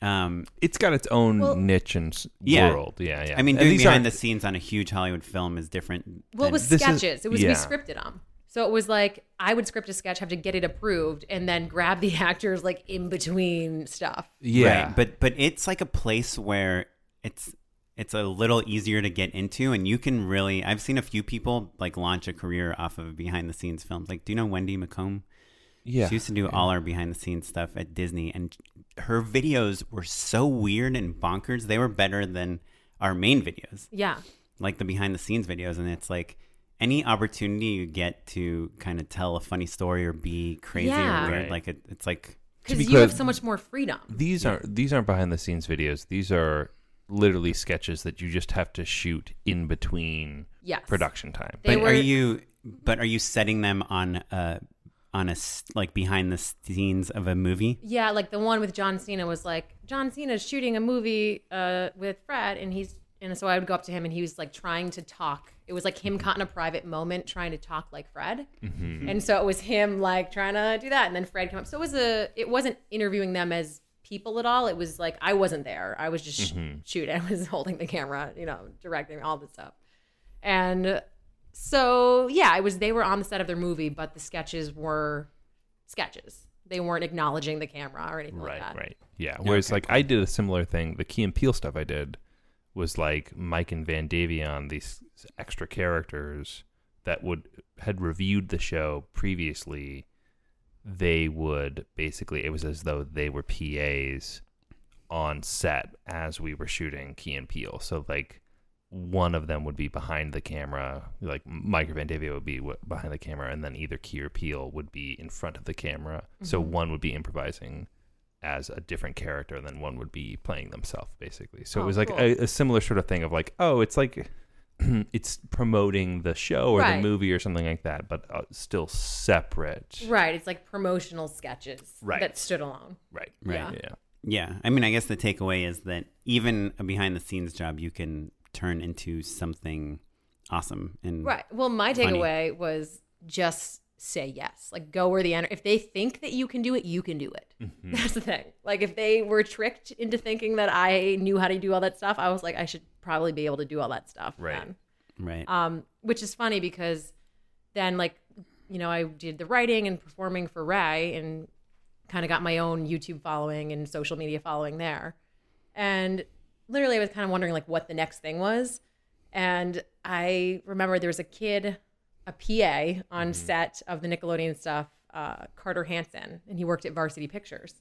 Um, it's got its own Well- niche and s- Yeah. world. Yeah, yeah. I mean, doing these behind aren't- the scenes on a huge Hollywood film is different. Well, it was This is- sketches. it was we scripted them. So it was like I would script a sketch, have to get it approved, and then grab the actors like in between stuff. yeah, Right, but but it's like a place where it's it's a little easier to get into, and you can really. I've seen a few people like launch a career off of behind the scenes films. Like, do you know Wendy McComb? yeah. She used to do all our behind the scenes stuff at Disney, and her videos were so weird and bonkers. They were better than our main videos, Yeah. like the behind the scenes videos. And it's like any opportunity you get to kind of tell a funny story or be crazy Yeah. or weird, Right. like it, it's like Because you have so much more freedom. these aren't these aren't behind the scenes videos. These are literally sketches that you just have to shoot in between Yes. production time. They but were- are you but are you setting them on a on a s- like behind the scenes of a movie? Yeah, like the one with John Cena was like John Cena's shooting a movie uh, with Fred, and he's and so I would go up to him, and he was like trying to talk. It was like him caught in a private moment, trying to talk like Fred, and so it was him like trying to do that, and then Fred came up. So it was a, it wasn't interviewing them as people at all. It was like I wasn't there. I was just sh- shooting. I was holding the camera, you know, directing all this stuff, and so yeah, it was they were on the set of their movie, but the sketches were sketches. They weren't acknowledging the camera or anything Right, like that. right. Yeah. Whereas like I did a similar thing. The Key and Peele stuff I did was like Mike and Vandaveon, these extra characters that would had reviewed the show previously. They would basically it was as though they were PAs on set as we were shooting Key and Peele. So like one of them would be behind the camera, like Mike or Van Davia would be behind the camera, and then either Key or Peele would be in front of the camera. So one would be improvising as a different character, and then one would be playing themselves, basically. So it Oh, was like cool. a, a similar sort of thing of like, oh, it's like it's promoting the show or Right. the movie or something like that, but uh, still separate. Right. It's like promotional sketches Right. that stood alone. Right. Right. Yeah. Yeah. Yeah, I mean, I guess the takeaway is that even a behind the scenes job you can turn into something awesome and Right. Well, my Funny. takeaway was just say yes. Like go where the energy. If they think that you can do it, you can do it. Mm-hmm. That's the thing. Like if they were tricked into thinking that I knew how to do all that stuff, I was like, I should probably be able to do all that stuff. Right. then. right. um, which is funny because then like you know i did the writing and performing for ray and kind of got my own youtube following and social media following there and literally i was kind of wondering like what the next thing was and i remember there was a kid a pa on set of the nickelodeon stuff uh, carter hansen and he worked at varsity pictures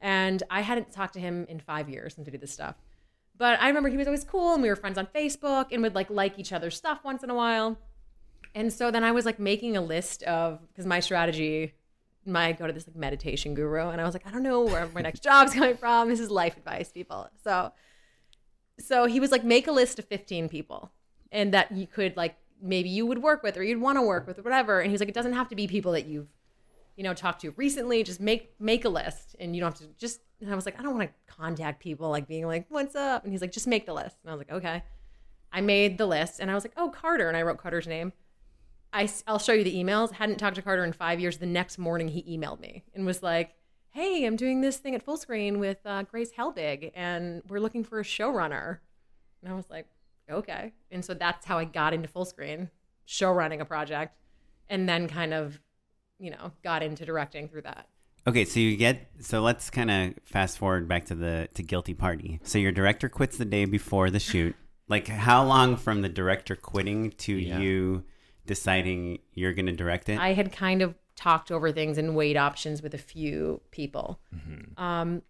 and i hadn't talked to him in five years since we did this stuff but I remember he was always cool and we were friends on Facebook and would like like each other's stuff once in a while. And so then I was like making a list of because my strategy, my I go to this like meditation guru and I was like, I don't know where my next job's coming from. This is life advice, people. So so he was like, make a list of 15 people and that you could like maybe you would work with or you'd want to work with or whatever. And he's like, it doesn't have to be people that you've, you know, talked to recently. Just make make a list, and you don't have to just. And I was like, I don't want to contact people like being like, what's up? And he's like, just make the list. And I was like, okay. I made the list, and I was like, oh, Carter, and I wrote Carter's name. I, I'll show you the emails. Hadn't talked to Carter in five years. The next morning, he emailed me and was like, "Hey, I'm doing this thing at Fullscreen with uh, Grace Helbig, and we're looking for a showrunner." And I was like, "Okay." And so that's how I got into Fullscreen, show running a project, and then kind of, you know, got into directing through that. Okay, so you get so let's kind of fast forward back to the to guilty party. So your director quits the day before the shoot. Like how long from the director quitting to Yeah. you deciding you're going to direct it? I had kind of talked over things and weighed options with a few people. Um,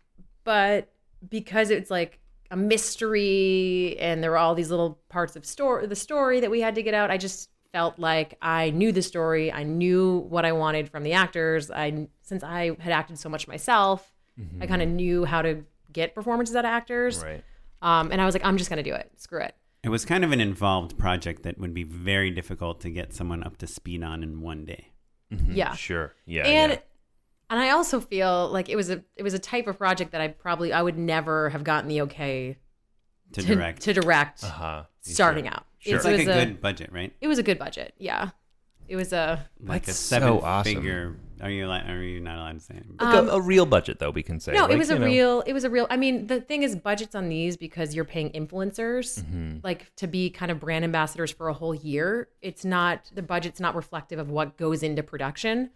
but because it's like a mystery and there were all these little parts of story the story that we had to get out, I just felt like I knew the story. I knew what I wanted from the actors. I since I had acted so much myself, I kind of knew how to get performances out of actors. Right. Um, and I was like, I'm just gonna do it. Screw it. it was kind of an involved project that would be very difficult to get someone up to speed on in one day. Yeah. Sure. Yeah. and yeah. and I also feel like it was a it was a type of project that I probably I would never have gotten the okay To, to direct. to direct Uh-huh. starting Sure. out. Sure. it's It like was a good budget, right? it was a good budget. Yeah, it was a Like That's a so seven awesome. figure. Are you li- are you not allowed to say? it? Like a, a real budget, though we can say. um, no. Like, it was a know, real. It was a real. I mean, the thing is, budgets on these because you're paying influencers, Mm-hmm. like to be kind of brand ambassadors for a whole year. It's not the budget's not reflective of what goes into production.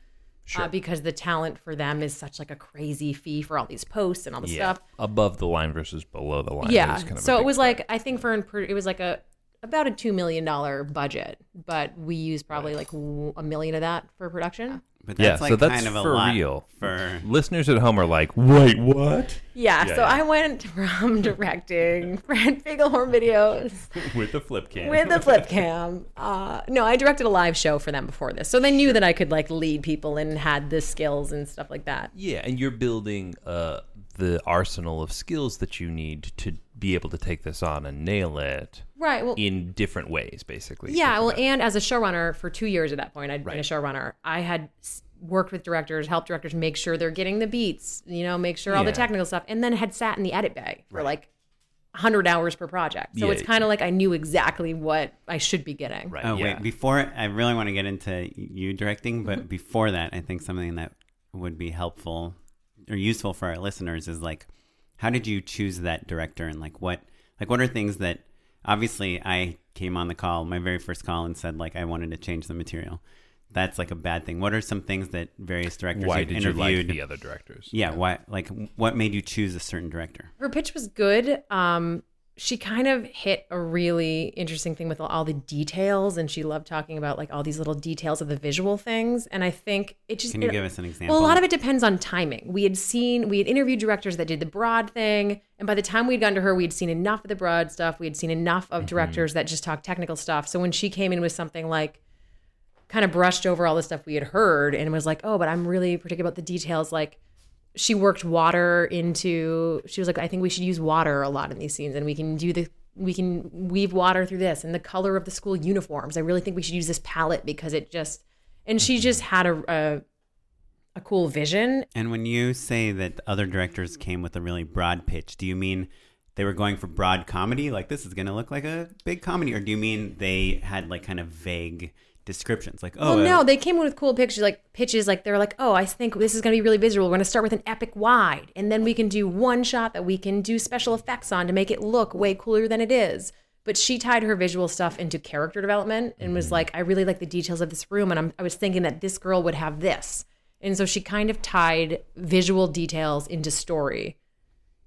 Uh, because the talent for them is such like a crazy fee for all these posts and all the yeah, stuff. above the line versus below the line. yeah kind of so it was part. like i think for it was like a about a two million dollar budget but we used probably like a million of that for production But yeah, like so that's kind of a for lot real. for Listeners at home are like, wait, what? yeah, Yeah, so yeah. i went from directing Fred Figglehorn videos With the flip cam. with the flip cam uh, no i directed a live show for them before this so they knew that i could like lead people and had the skills and stuff like that Yeah, and you're building uh, the arsenal of skills that you need to be able to take this on and nail it right well in different ways, basically. Yeah, well, about- and as a showrunner for two years at that point, I'd been a showrunner. I had worked with directors, helped directors make sure they're getting the beats, you know, make sure all the technical stuff, and then had sat in the edit bay for like 100 hours per project. So Yeah. it's kind of like I knew exactly what I should be getting. right. Oh yeah. wait, before I really want to get into you directing, but mm-hmm. before that, I think something that would be helpful or useful for our listeners is like, how did you choose that director, and like what, like what are things that, obviously, I came on the call, my very first call, and said like I wanted to change the material. That's like a bad thing. What are some things that various directors Why you've did you interviewed? like the other directors? yeah, why? Like, what made you choose a certain director? Her pitch was good. Um, she kind of hit a really interesting thing with all the details, and she loved talking about like all these little details of the visual things. And I think it just Can you it- give us an example? Well, a lot of it depends on timing. We had seen, we had interviewed directors that did the broad thing. And by the time we'd gotten to her, we had seen enough of the broad stuff. We had seen enough of mm-hmm. directors that just talk technical stuff. So when she came in with something like, kind of brushed over all the stuff we had heard and was like, oh, but I'm really particular about the details. Like, she worked water into, she was like, I think we should use water a lot in these scenes and we can do the, we can weave water through this and the color of the school uniforms. I really think we should use this palette because it just, and she mm-hmm. just had a, a, a cool vision. And when you say that other directors came with a really broad pitch, do you mean they were going for broad comedy, like this is going to look like a big comedy, or do you mean they had like kind of vague descriptions, like oh well, no, uh, they came in with cool pictures, like pitches. Like they're like, oh, I think this is going to be really visual. We're going to start with an epic wide, and then we can do one shot that we can do special effects on to make it look way cooler than it is. But she tied her visual stuff into character development and was like, I really like the details of this room, and I'm, I was thinking that this girl would have this, and so she kind of tied visual details into story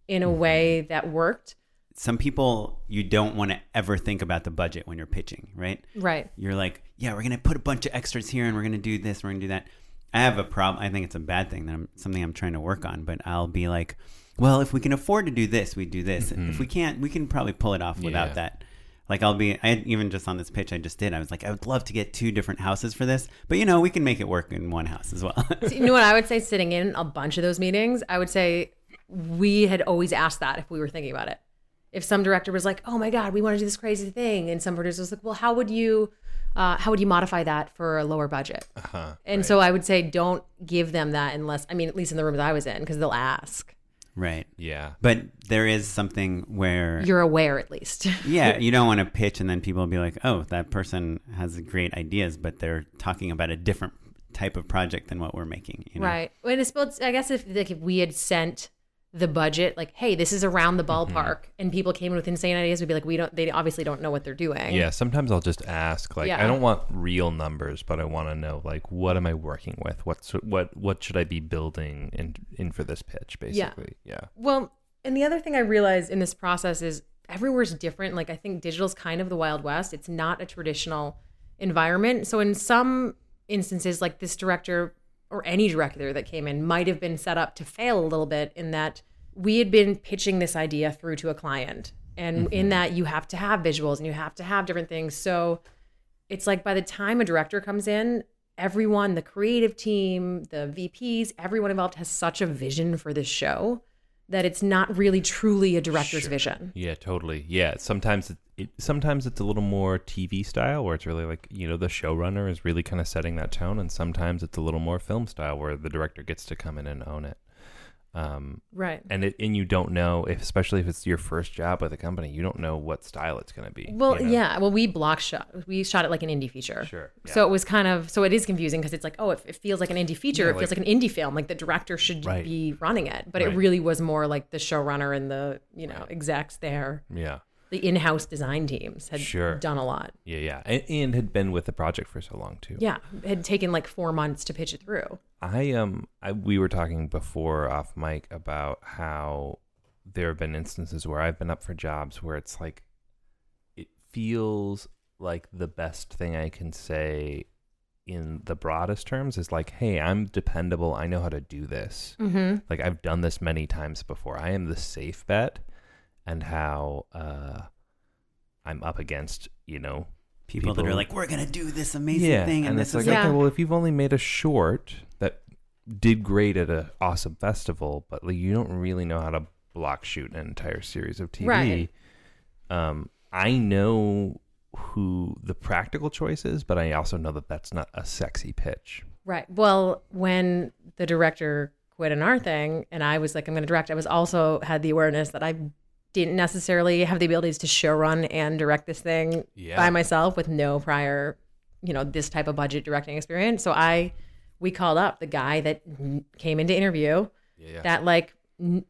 in a way that worked. some people you don't want to ever think about the budget when you're pitching, right? Right. You're like, yeah, we're going to put a bunch of extras here, and we're going to do this, we're going to do that. I have a problem. I think it's a bad thing that I'm something I'm trying to work on, but I'll be like, well, if we can afford to do this, we do this. If mm-hmm. we can't, we can probably pull it off without Yeah. that. Like I'll be, I even just on this pitch I just did, I was like, I would love to get two different houses for this, but you know, we can make it work in one house as well. So you know what I would say sitting in a bunch of those meetings? I would say we had always asked that if we were thinking about it. If some director was like, oh my God, we want to do this crazy thing. And some producer was like, well, how would you, uh, how would you modify that for a lower budget? Uh-huh, and so I would say don't give them that unless I mean at least in the rooms I was in because they'll ask. Right. Yeah. But there is something where You're aware at least. yeah, you don't want to pitch and then people will be like, "Oh, that person has great ideas, but they're talking about a different type of project than what we're making." You know? Right. And it's built. I guess if like if we had sent the budget, like, hey, this is around the Mm-hmm. ballpark, and people came in with insane ideas, we'd be like, we don't. They obviously don't know what they're doing. Yeah, sometimes I'll just ask like Yeah. I don't want real numbers, but I want to know like what am I working with? What's what what should I be building in in for this pitch basically? Yeah. Well, and the other thing I realized in this process is everywhere's different. Like I think digital's kind of the wild west. It's not a traditional environment. So in some instances, like this director or any director that came in might have been set up to fail a little bit in that we had been pitching this idea through to a client. And mm-hmm. in that you have to have visuals and you have to have different things. So it's like by the time a director comes in, everyone, the creative team, the VPs, everyone involved has such a vision for this show that it's not really truly a director's vision. Yeah, totally. Yeah, sometimes it, it sometimes it's a little more TV style where it's really like, you know, the showrunner is really kind of setting that tone and sometimes it's a little more film style where the director gets to come in and own it. Um Right. and it and you don't know if especially if it's your first job with a company, you don't know what style it's going to be. Well, you know? yeah. Well, we block shot. We shot it like an indie feature. Sure, So it was kind of so it is confusing because it's like oh, it, it feels like an indie feature. Yeah, it feels like- like an indie film. Like the director should Right. be running it, but Right. it really was more like the showrunner and the you know execs there, Yeah. The in-house design teams had Sure. done a lot. Yeah, yeah. And, and had been with the project for so long too. Yeah, it had taken like four months to pitch it through. I um I, we were talking before off mic about how there have been instances where I've been up for jobs where it's like it feels like the best thing I can say in the broadest terms is like, hey, I'm dependable. I know how to do this. Mm-hmm. Like I've done this many times before. I am the safe bet, and how uh, I'm up against you know People, that are like, "We're gonna do this amazing thing," and, and this it's like, is Yeah. okay, well, if you've only made a short that did great at an awesome festival, but like you don't really know how to block shoot an entire series of TV. Right. Um, I know who the practical choice is, but I also know that that's not a sexy pitch. Right. Well, when the director quit on our thing and I was like, I'm going to direct, I was also had the awareness that I didn't necessarily have the abilities to show run and direct this thing Yeah. by myself with no prior, you know, this type of budget directing experience. So I, we called up the guy that came into interview Yeah. that like n-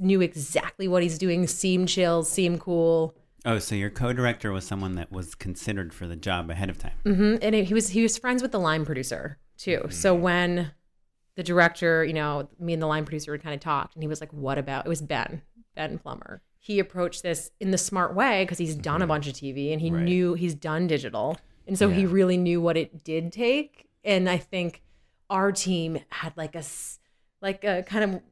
knew exactly what he's doing, seemed chill, seemed cool. Oh, so your co-director was someone that was considered for the job ahead of time. hmm And it, he was he was friends with the line producer too. So when the director, you know, me and the line producer had kind of talked, and he was like, "What about?" It was Ben, Ben Plummer. He approached this in the smart way because he's done a bunch of TV and he Right. knew he's done digital, and so he really knew what it did take. And I think our team had like a s- like a kind of.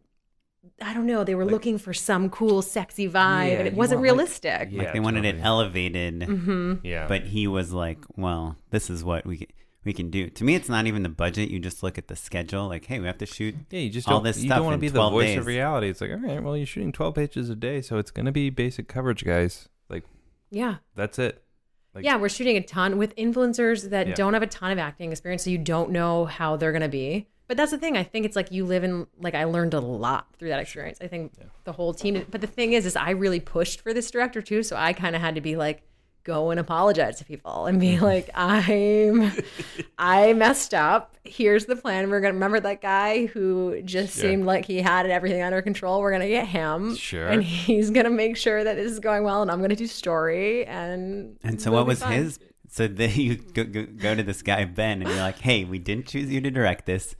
I don't know. They were looking for some cool, sexy vibe, Yeah, and it wasn't want, like- realistic. Yeah, like they wanted it elevated, Mm-hmm. Yeah. but he was like, "Well, this is what we can, we can do." To me, it's not even the budget. You just look at the schedule. Like, hey, we have to shoot. yeah, you just all don't, this you don't want to be the voice days. of reality. It's like, all right, well, you're shooting 12 pages a day, so it's going to be basic coverage, guys. Like, Yeah. that's it. Like, yeah, we're shooting a ton with influencers that Yeah. don't have a ton of acting experience, so you don't know how they're gonna be. But that's the thing. I think it's like you live in like I learned a lot through that experience. I think the whole team. But the thing is, is I really pushed for this director too, so I kind of had to be like, go and apologize to people and be like, I'm, I messed up. Here's the plan. We're gonna remember that guy who just seemed like he had everything under control. We're gonna get him, Sure. and he's gonna make sure that this is going well. And I'm gonna do story and And so, what was fine. his? So then you go, go, go to this guy Ben, and you're like, "Hey, we didn't choose you to direct this,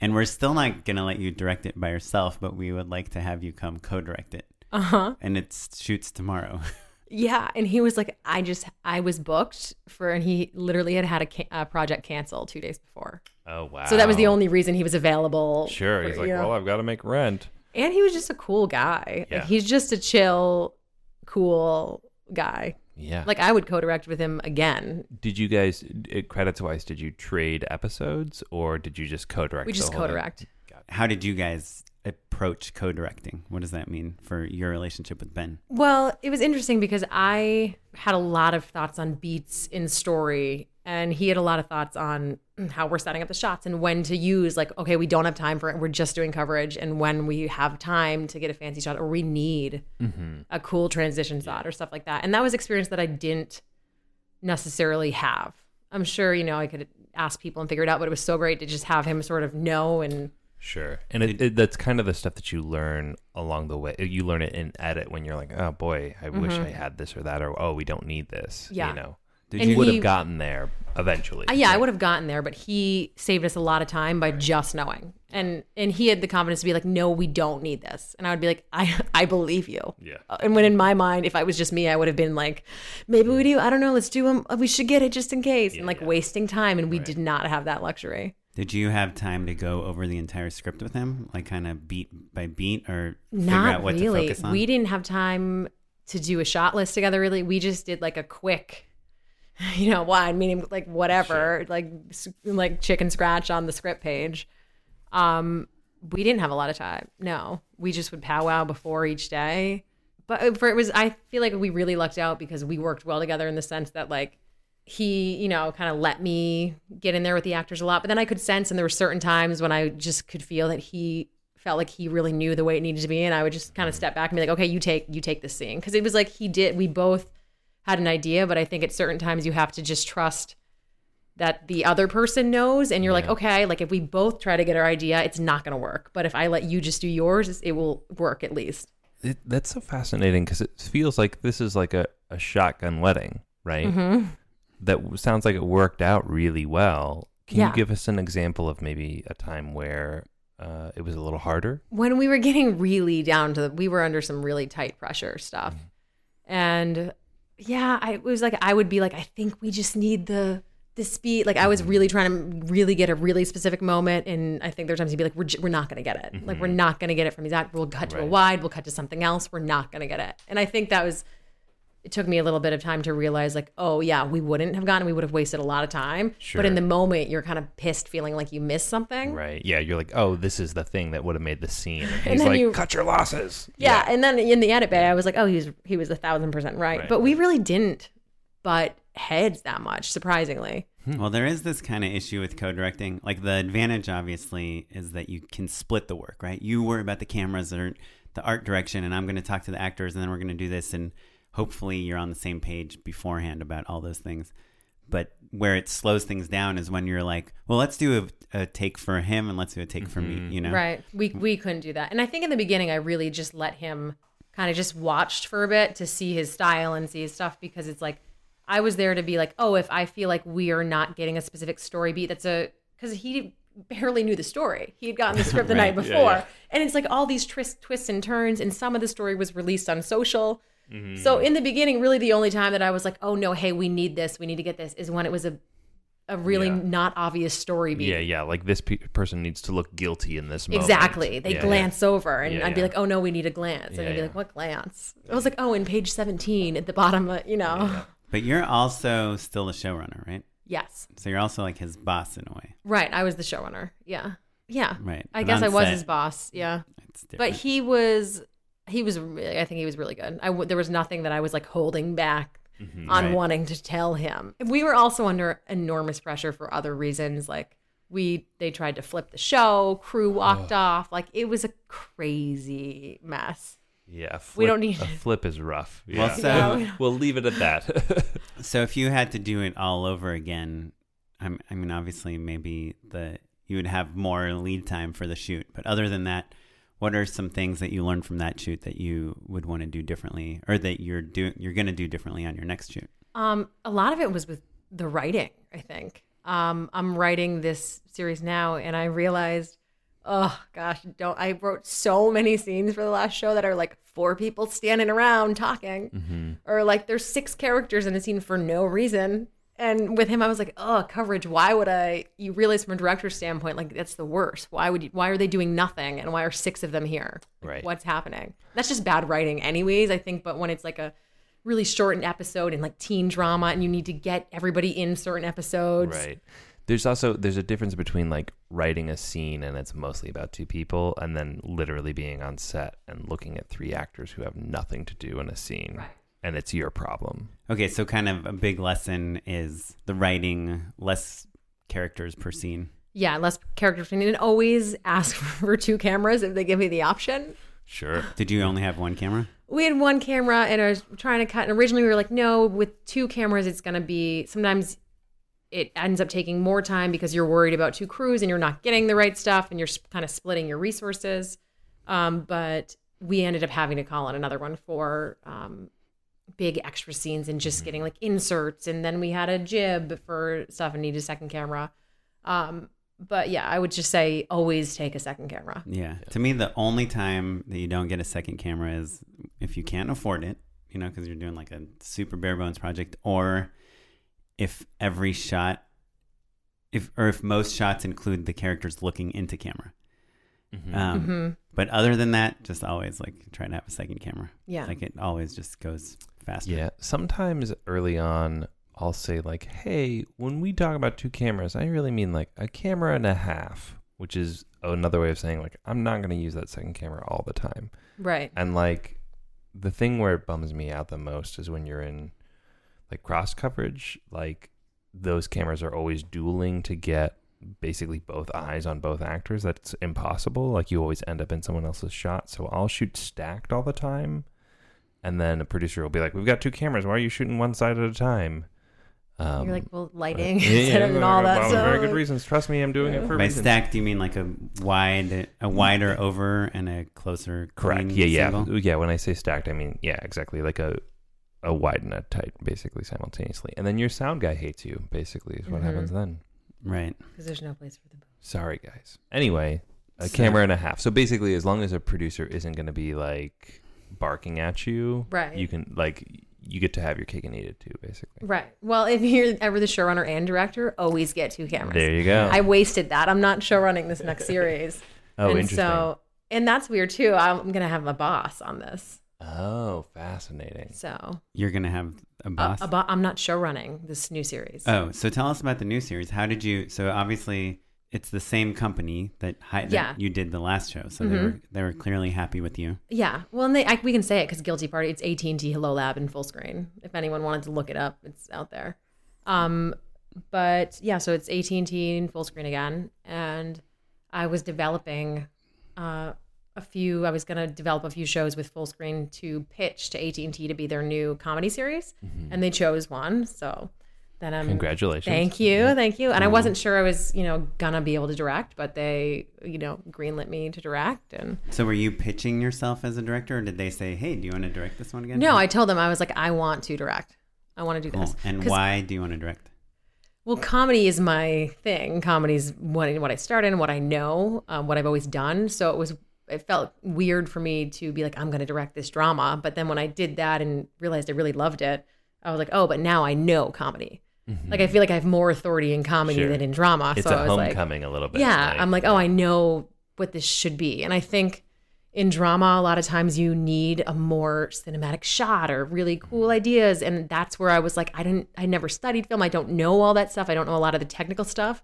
and we're still not gonna let you direct it by yourself, but we would like to have you come co-direct it, Uh huh. and it shoots tomorrow." Yeah, and he was like, I just I was booked for, and he literally had had a, ca- a project canceled two days before. Oh, wow. So that was the only reason he was available. Sure. for- He's like, you know. well, I've got to make rent. and he was just a cool guy. Yeah. Like he's just a chill, cool guy. Yeah. Like I would co-direct with him again. did you guys, uh, credits wise, did you trade episodes or did you just co direct? We just co-direct. How did you guys approach co-directing? What does that mean for your relationship with Ben? Well, it was interesting because I had a lot of thoughts on beats in story and he had a lot of thoughts on how we're setting up the shots and when to use like okay we don't have time for it we're just doing coverage and when we have time to get a fancy shot or we need mm-hmm. a cool transition shot or stuff like that and that was experience that i didn't necessarily have i'm sure you know i could ask people and figure it out but it was so great to just have him sort of know and Sure. And it, it, that's kind of the stuff that you learn along the way. You learn it in edit when you're like, oh boy, I wish I had this or that, or oh, we don't need this. Mm-hmm. Yeah. You know, And you would have gotten there eventually. Uh, yeah, I would have gotten there, but he saved us a lot of time by just knowing. And and he had the confidence to be like, "No, we don't need this." And I would be like, "I I believe you." Yeah. Uh, And when in my mind, if I was just me, I would have been like, "Maybe we do. I don't know. Let's do them. We should get it just in case." and like wasting time, and we did not have that luxury. Did you have time to go over the entire script with him, like kind of beat by beat, or figure Not out what really. to focus on? We didn't have time to do a shot list together. Really, we just did like a quick, you know, wine meaning like whatever, like like chicken scratch on the script page. Um, we didn't have a lot of time. No, we just would powwow before each day. But uh, for it was, I feel like we really lucked out because we worked well together in the sense that like he, you know, kind of let me get in there with the actors a lot. But then I could sense, and there were certain times when I just could feel that he felt like he really knew the way it needed to be, and I would just kind of step back and be like, okay, you take you take this scene because it was like he did. We both had an idea, but I think at certain times you have to just trust that the other person knows and you're like okay like if we both try to get our idea it's not going to work but if i let you just do yours it will work at least It, that's so fascinating because it feels like this is like a, a shotgun wedding, right? Mm-hmm. That sounds like it worked out really well. Can Yeah. you give us an example of maybe a time where uh, it was a little harder? when we were getting really down to the, we were under some really tight pressure stuff. Mm-hmm. And yeah i it was like i would be like i think we just need the the speed like i was mm-hmm. really trying to really get a really specific moment and i think there's times you'd be like we're, j- we're not going to get it. Like mm-hmm. we're not going to get it from these actors we'll cut to a wide we'll cut to something else. We're not going to get it. And i think that was it took me a little bit of time to realize like oh yeah we wouldn't have gone we would have wasted a lot of time sure. but in the moment you're kind of pissed feeling like you missed something Right. Yeah. You're like, oh, this is the thing that would have made the scene. And And he's then like, you- cut your losses. Yeah, and then in the edit bay, I was like, oh, he was he was a thousand percent right. Right. But we really didn't butt heads that much, surprisingly. Hmm. Well, there is this kind of issue with co-directing. Like the advantage, obviously, is that you can split the work, right? You worry about the cameras or the art direction, and I'm going to talk to the actors, and then we're going to do this, and hopefully you're on the same page beforehand about all those things. But where it slows things down is when you're like, well, let's do a, a take for him, and let's do a take for me. Mm-hmm. You know, Right. We we couldn't do that. And I think in the beginning I really just let him kind of just watched for a bit to see his style and see his stuff because it's like I was there to be like, oh, if I feel like we are not getting a specific story beat, that's a because he barely knew the story. He had gotten the script the night before. Yeah, yeah. And it's like all these twists, twists and turns, and some of the story was released on social. Mm-hmm. So in the beginning, really the only time that I was like, oh no, hey, we need this, we need to get this, is when it was a a really Yeah. not obvious story beat. Yeah. Yeah. Like this pe- person needs to look guilty in this moment. Exactly. They Yeah, glance over, and Yeah, I'd be like, "Oh no, we need a glance," and Yeah, I'd be yeah. like, "What glance?" I was like, "Oh, in page seventeen at the bottom, uh, you know." But you're also still the showrunner, right? Yes, So you're also like his boss in a way, right. I was the showrunner. Yeah, yeah. right? I But guess I was set, his boss. Yeah, It's but he was, he was. Really, I think he was really good. I w- there was nothing that I was like holding back on Mm-hmm. Right. wanting to tell him. We were also under enormous pressure for other reasons, like. We they tried to flip the show, crew walked off. Like it was a crazy mess. Yeah. A We don't need- a flip is rough. Well, Yeah. so- Yeah. we'll leave it at that. So if you had to do it all over again, I'm, I mean, obviously, maybe the you would have more lead time for the shoot. But other than that, what are some things that you learned from that shoot that you would want to do differently, or that you're doing you're going to do differently on your next shoot? Um, a lot of it was with the writing, I think. Um, I'm writing this series now and I realized, oh gosh, don't I wrote so many scenes for the last show that are like four people standing around talking. Or like there's six characters in a scene for no reason. And with him I was like, oh, coverage, why would I you realize from a director's standpoint, like that's the worst. Why would you why are they doing nothing and why are six of them here? Like, Right. What's happening? That's just bad writing anyways, I think, but when it's like a really shortened episode and like teen drama and you need to get everybody in certain episodes. Right. There's also there's a difference between like writing a scene and it's mostly about two people and then literally being on set and looking at three actors who have nothing to do in a scene. Right. And it's your problem. Okay, so kind of a big lesson is the writing less characters per scene. Yeah, less character training, and always ask for two cameras if they give me the option. Sure. Did you only have one camera? We had one camera, and I was trying to cut. And originally, we were like, no, with two cameras, it's going to be sometimes it ends up taking more time because you're worried about two crews and you're not getting the right stuff, and you're kind of splitting your resources. Um, but we ended up having to call in another one for um, big extra scenes and just getting like inserts, and then we had a jib for stuff and needed a second camera. Um, but yeah, I would just say always take a second camera. Yeah. To me, the only time that you don't get a second camera is if you can't afford it, you know, because you're doing like a super bare bones project, or if every shot, if or if most shots include the characters looking into camera. Mm-hmm. Um, Mm-hmm. But other than that, just always like try to have a second camera. Yeah. Like it always just goes faster. Yeah. Sometimes early on, I'll say, like, hey, when we talk about two cameras, I really mean like a camera and a half, which is another way of saying, like, I'm not going to use that second camera all the time. Right. And like, the thing where it bums me out the most is when you're in like cross coverage, like, those cameras are always dueling to get basically both eyes on both actors. That's impossible. Like, you always end up in someone else's shot. So I'll shoot stacked all the time. And then a producer will be like, "We've got two cameras. Why are you shooting one side at a time?" Um, You're like, well, lighting yeah, instead of yeah, and all that. well, So very good reasons. Trust me, I'm doing it for By reasons. stacked, do you mean like a wide, a wider over and a closer? Correct. Yeah, yeah, single? yeah. When I say stacked, I mean yeah, exactly like a a wide and a tight, basically simultaneously. And then your sound guy hates you. Basically, is what Mhm. happens then. Right. because there's no place for the Sorry, guys. Anyway, a So- camera and a half. So basically, as long as a producer isn't going to be like barking at you, Right. You can like you get to have your cake and eat it too. Basically. right. Well, if you're ever the showrunner and director, always get two cameras. There you go. I wasted that. I'm not showrunning this next series. oh, and interesting. So, and that's weird too. I'm gonna have a boss on this. oh, fascinating. So, You're gonna have a a, boss. a bo- I'm not showrunning this new series. oh, so tell us about the new series. How did you? So obviously, it's the same company that, hi, that Yeah. you did the last show. So they Mhm. were they were clearly happy with you. Yeah. Well, and they, I, we can say it because Guilty Party. It's AT and T Hello Lab in Fullscreen. If anyone wanted to look it up, it's out there. Um, but yeah, so it's AT and T in Fullscreen again, and I was developing uh, a few. I was going to develop a few shows with Fullscreen to pitch to AT and T to be their new comedy series, and they chose one. So then I'm Congratulations. Thank you, thank you. And I wasn't sure I was, you know, gonna be able to direct, but they, you know, greenlit me to direct. And So were you pitching yourself as a director, or did they say, "Hey, do you want to direct this one again?" no, I told them I was like, I want to direct. I want to do Cool. this. And 'Cause- why do you want to direct? Well, comedy is my thing. Comedy's what what I started and what I know, um, what I've always done. So it was it felt weird for me to be like, I'm going to direct this drama. But then when I did that and realized I really loved it, I was like, oh, but now I know comedy. Like I feel like I have more authority in comedy Sure. than in drama. It's so a I was like, homecoming a little bit. yeah, like- I'm like, oh, I know what this should be. And I think in drama, a lot of times you need a more cinematic shot or really cool mm-hmm. ideas. And that's where I was like, I didn't, I never studied film. I don't know all that stuff. I don't know a lot of the technical stuff.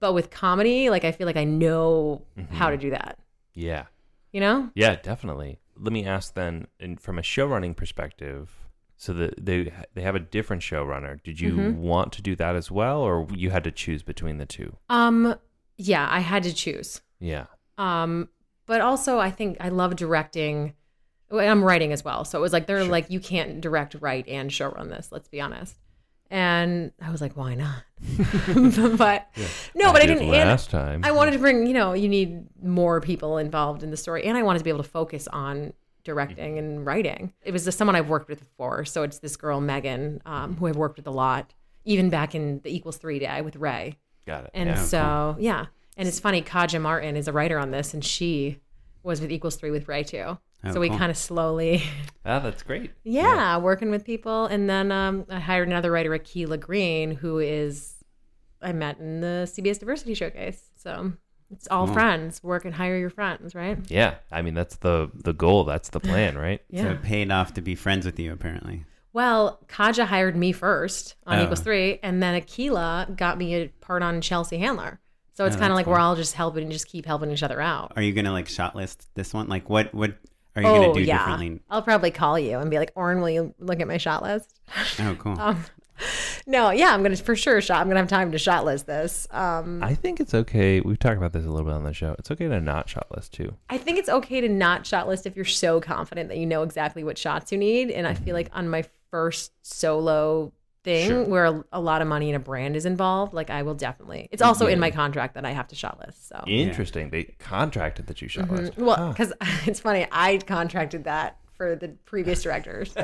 But with comedy, like, I feel like I know mm-hmm. how to do that, yeah. you know? Yeah, definitely. Let me ask then, in, from a showrunning perspective, so that they they have a different showrunner. Did you Mm-hmm. want to do that as well, or you had to choose between the two? Um, yeah, I had to choose. Yeah. Um, but also I think I love directing. I'm writing as well, so it was like they're Sure. like you can't direct, write, and showrun this. Let's be honest. And I was like, why not? but no, but I did didn't. last time. I wanted to bring. You know, you need more people involved in the story, and I wanted to be able to focus on directing and writing. It was just someone I've worked with before, so it's this girl Megan, um, who I've worked with a lot, even back in the Equals Three day with Ray. Got it. And yeah. so, yeah. And it's funny, Kaja Martin is a writer on this, and she was with Equals Three with Ray too. Oh, so we cool. kind of slowly, Ah, that's great. yeah, working with people. And then um, I hired another writer, Akilah Green, who is I met in the CBS Diversity Showcase. So it's all friends. Work and hire your friends, right? Yeah. I mean, that's the the goal. That's the plan, right? So Yeah. it paid off to be friends with you, apparently. Well, Kaja hired me first on Oh. Equals Three, and then Akilah got me a part on Chelsea Handler. So it's Oh, kind of that's like we're all just helping and just keep helping each other out. Are you gonna like shot list this one? Like what what Are you oh gonna do yeah, differently? I'll probably call you and be like, Oren, will you look at my shot list? Oh, cool. Um, no, yeah, I'm gonna for sure shot. I'm gonna have time to shot list this. Um, I think it's okay. We've talked about this a little bit on the show. It's okay to not shot list too. I think it's okay to not shot list if you're so confident that you know exactly what shots you need. And I feel mm-hmm. like on my first solo thing Sure. where a, a lot of money and a brand is involved, like I will definitely. It's mm-hmm. also in my contract that I have to shot list. So Interesting. They contracted that you shot mm-hmm. list. well, because it's funny, I contracted that for the previous directors, so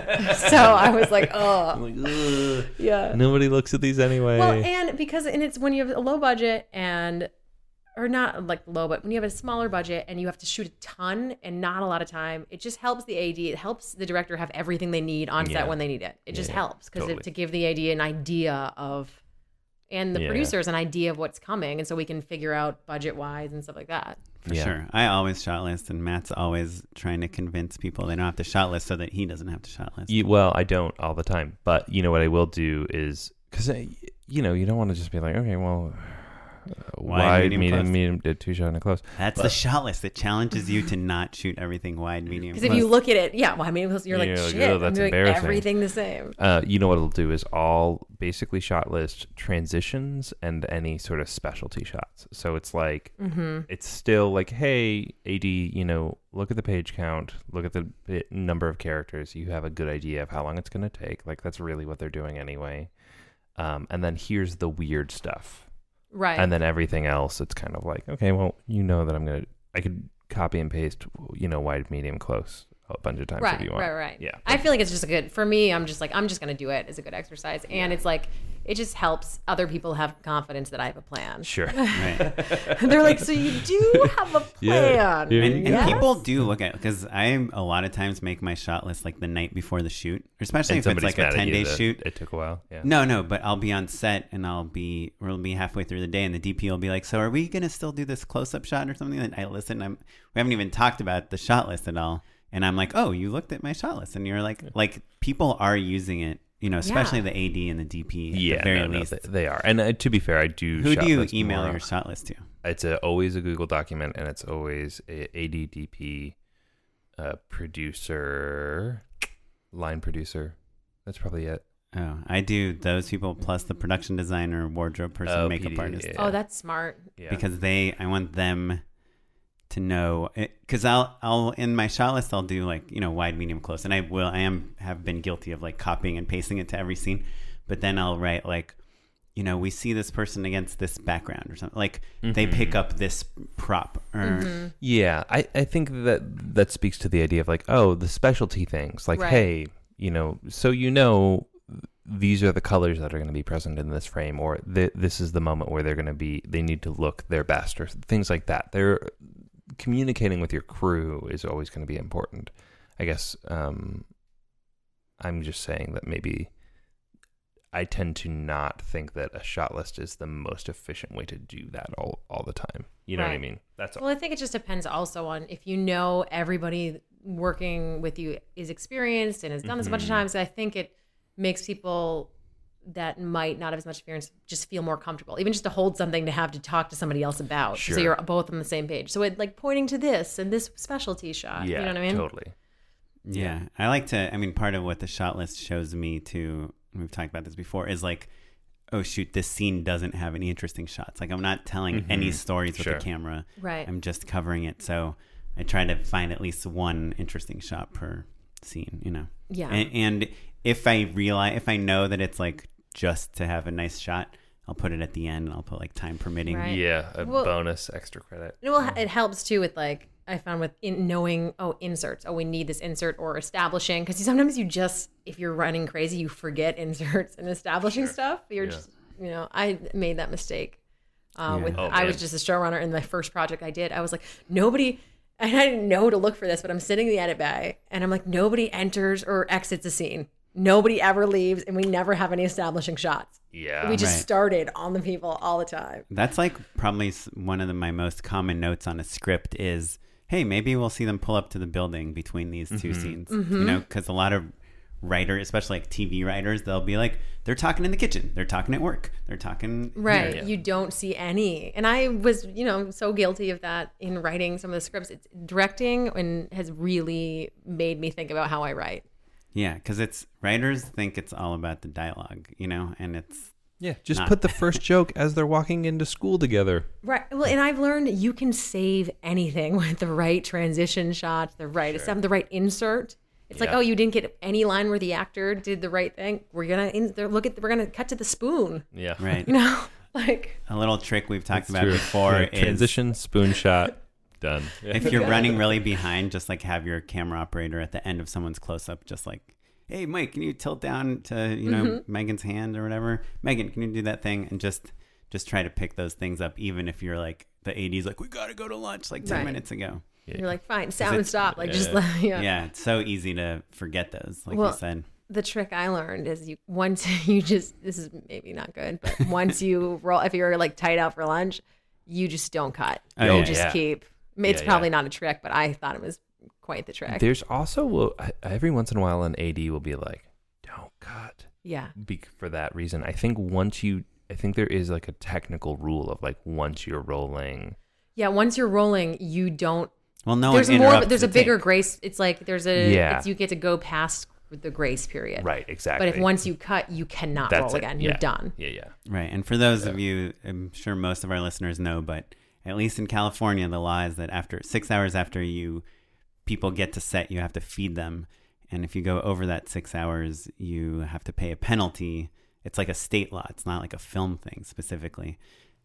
I was like, oh, Like, yeah. Nobody looks at these anyway. Well, and because and it's when you have a low budget and or not like low, but when you have a smaller budget and you have to shoot a ton and not a lot of time, it just helps the AD. It helps the director have everything they need on Yeah. set when they need it. It just Yeah, helps because totally. to give the AD an idea of and the Yeah. producers an idea of what's coming, and so we can figure out budget wise and stuff like that. For Yeah. sure. I always shot list, and Matt's always trying to convince people they don't have to shot list so that he doesn't have to shot list. You, well, I don't all the time, but you know what I will do is because you know you don't want to just be like, okay, well, uh, Wide, wide, medium, medium, close. medium, did two shot and a close. That's the shot list. that challenges you to not shoot everything wide, medium. Because if you look at it, yeah, well, medium, mean, you're like, You're like, shit, "Oh, I'm that's doing embarrassing." everything the same. Uh, you know what it'll do is all basically shot list transitions and any sort of specialty shots. So it's like Mm-hmm. it's still like, hey, AD, you know, look at the page count, look at the number of characters. You have a good idea of how long it's going to take. Like that's really what they're doing anyway. Um, and then here's the weird stuff, Right. and then everything else. It's kind of like, okay, well, you know that I'm gonna, I could copy and paste, you know, wide, medium, close a bunch of times right, if you want. right, right. Yeah. I feel like it's just a good for me. I'm just like I'm just gonna do it as a good exercise, and it's like it just helps other people have confidence that I have a plan. Sure. Right. They're like, so you do have a plan, yeah. And, and Yes? people do look at because I a lot of times make my shot list like the night before the shoot, especially And if it's like a somebody's mad at ten day shoot. It took a while. Yeah. No, no, but I'll be on set and I'll be we'll be halfway through the day and the DP will be like, "So are we gonna still do this close up shot or something?" And I listen. I'm we haven't even talked about the shot list at all, and I'm like, "Oh, you looked at my shot list," and you're like, like people are using it, you know, especially Yeah. the AD and the DP. At Yeah, the very no, no, they, they are. And uh, to be fair, I do. Who shot do you list email more. your shot list to? It's a, always a Google document, and it's always a ADDP uh, producer, line producer. That's probably it. Oh, I do those people plus the production designer, wardrobe person, Oh, makeup PD, artist. yeah. Oh, that's smart. Yeah. because they I want them to know because I'll I'll in my shot list I'll do like you know wide medium close and I will I am have been guilty of like copying and pasting it to every scene but then I'll write like you know we see this person against this background or something like they Mm-hmm. pick up this prop or Mm-hmm. Yeah, I, I think that that speaks to the idea of like, oh, the specialty things. Like, Right. hey, you know, so you know these are the colors that are going to be present in this frame, or th- this is the moment where they're going to be, they need to look their best, or things like that. They're communicating with your crew is always going to be important. I guess um, I'm just saying that maybe I tend to not think that a shot list is the most efficient way to do that all, all the time. You know what I mean? That's all. Well, I think it just depends also on if you know everybody working with you is experienced and has done this a bunch of Mm-hmm. times. I think it makes people that might not have as much experience just feel more comfortable, even just to hold something to have to talk to somebody else about, Sure. so you're both on the same page. So it like pointing to this and this specialty shot. yeah, you know what I mean? totally. Yeah, I like to. I mean, part of what the shot list shows me too. We've talked about this before. Is like, oh shoot, this scene doesn't have any interesting shots. Like I'm not telling mm-hmm. any stories with the camera. Right. I'm just covering it. So I try to find at least one interesting shot per scene. You know. Yeah. And, and if I realize, if I know that it's like just to have a nice shot, I'll put it at the end. and I'll put like time permitting. Right. Yeah, a Well- bonus extra credit. Well, it helps too with like I found with in knowing oh inserts oh we need this insert or establishing because sometimes you just if you're running crazy you forget inserts and establishing stuff you're just you know I made that mistake uh, Yeah. with Oh, I was just a showrunner in my first project I did I was like nobody and I didn't know to look for this but I'm sitting in the edit bay and I'm like nobody enters or exits a scene nobody ever leaves and we never have any establishing shots Yeah. we just Right. started on the people all the time That's like probably one of the, my most common notes on a script is, hey, maybe we'll see them pull up to the building between these 2 mm-hmm. scenes. You mm-hmm. know, because a lot of writer, especially like TV writers, they'll be like, they're talking in the kitchen, they're talking at work, they're talking Right. here. You don't see any. And I was, you know, so guilty of that in writing some of the scripts. It's directing and has really made me think about how I write. Yeah, because it's writers think it's all about the dialogue, you know, and it's Yeah, just Not- put the first joke as they're walking into school together. Right. Well, and I've learned you can save anything with the right transition shot, the right sure. the right insert. It's like, oh, you didn't get any line where the actor did the right thing. We're gonna in, there- look at we're gonna cut to the spoon. Yeah, right. You know, like A little trick we've talked It's about true. before Yeah, is transition, spoon shot, done. Yeah. if you're running really behind, just like have your camera operator at the end of someone's close up, just like, hey, Mike, can you tilt down to you know Mm-hmm. Megan's hand or whatever? Megan, can you do that thing? And just just try to pick those things up, even if you're like the 80s, like we gotta go to lunch like ten Right. minutes ago. you're like, fine, sound and stop. Like just yeah. let, yeah. Yeah. it's so easy to forget those, like Well, you said. the trick I learned is you once you just this is maybe not good, but once you roll if you're like tight out for lunch, you just don't cut. Oh, you yeah, just yeah. keep. It's Yeah, probably yeah. not a trick, but I thought it was quite the trick. There's also every once in a while an AD will be like, "Don't cut," yeah. be- for that reason. I think once you, I think there is like a technical rule of like once you're rolling. Yeah, once you're rolling, you don't Well, no there's more interrupts there's the a bigger tape. grace it's like there's a Yeah. it's, you get to go past the grace period Right, exactly. but if once you cut you cannot That's roll it. again you're done Yeah, yeah. Right. And for those of you, I'm sure most of our listeners know, but at least in California, the law is that after six hours after you people get to set, you have to feed them. And if you go over that six hours, you have to pay a penalty. It's like a state law. It's not like a film thing specifically.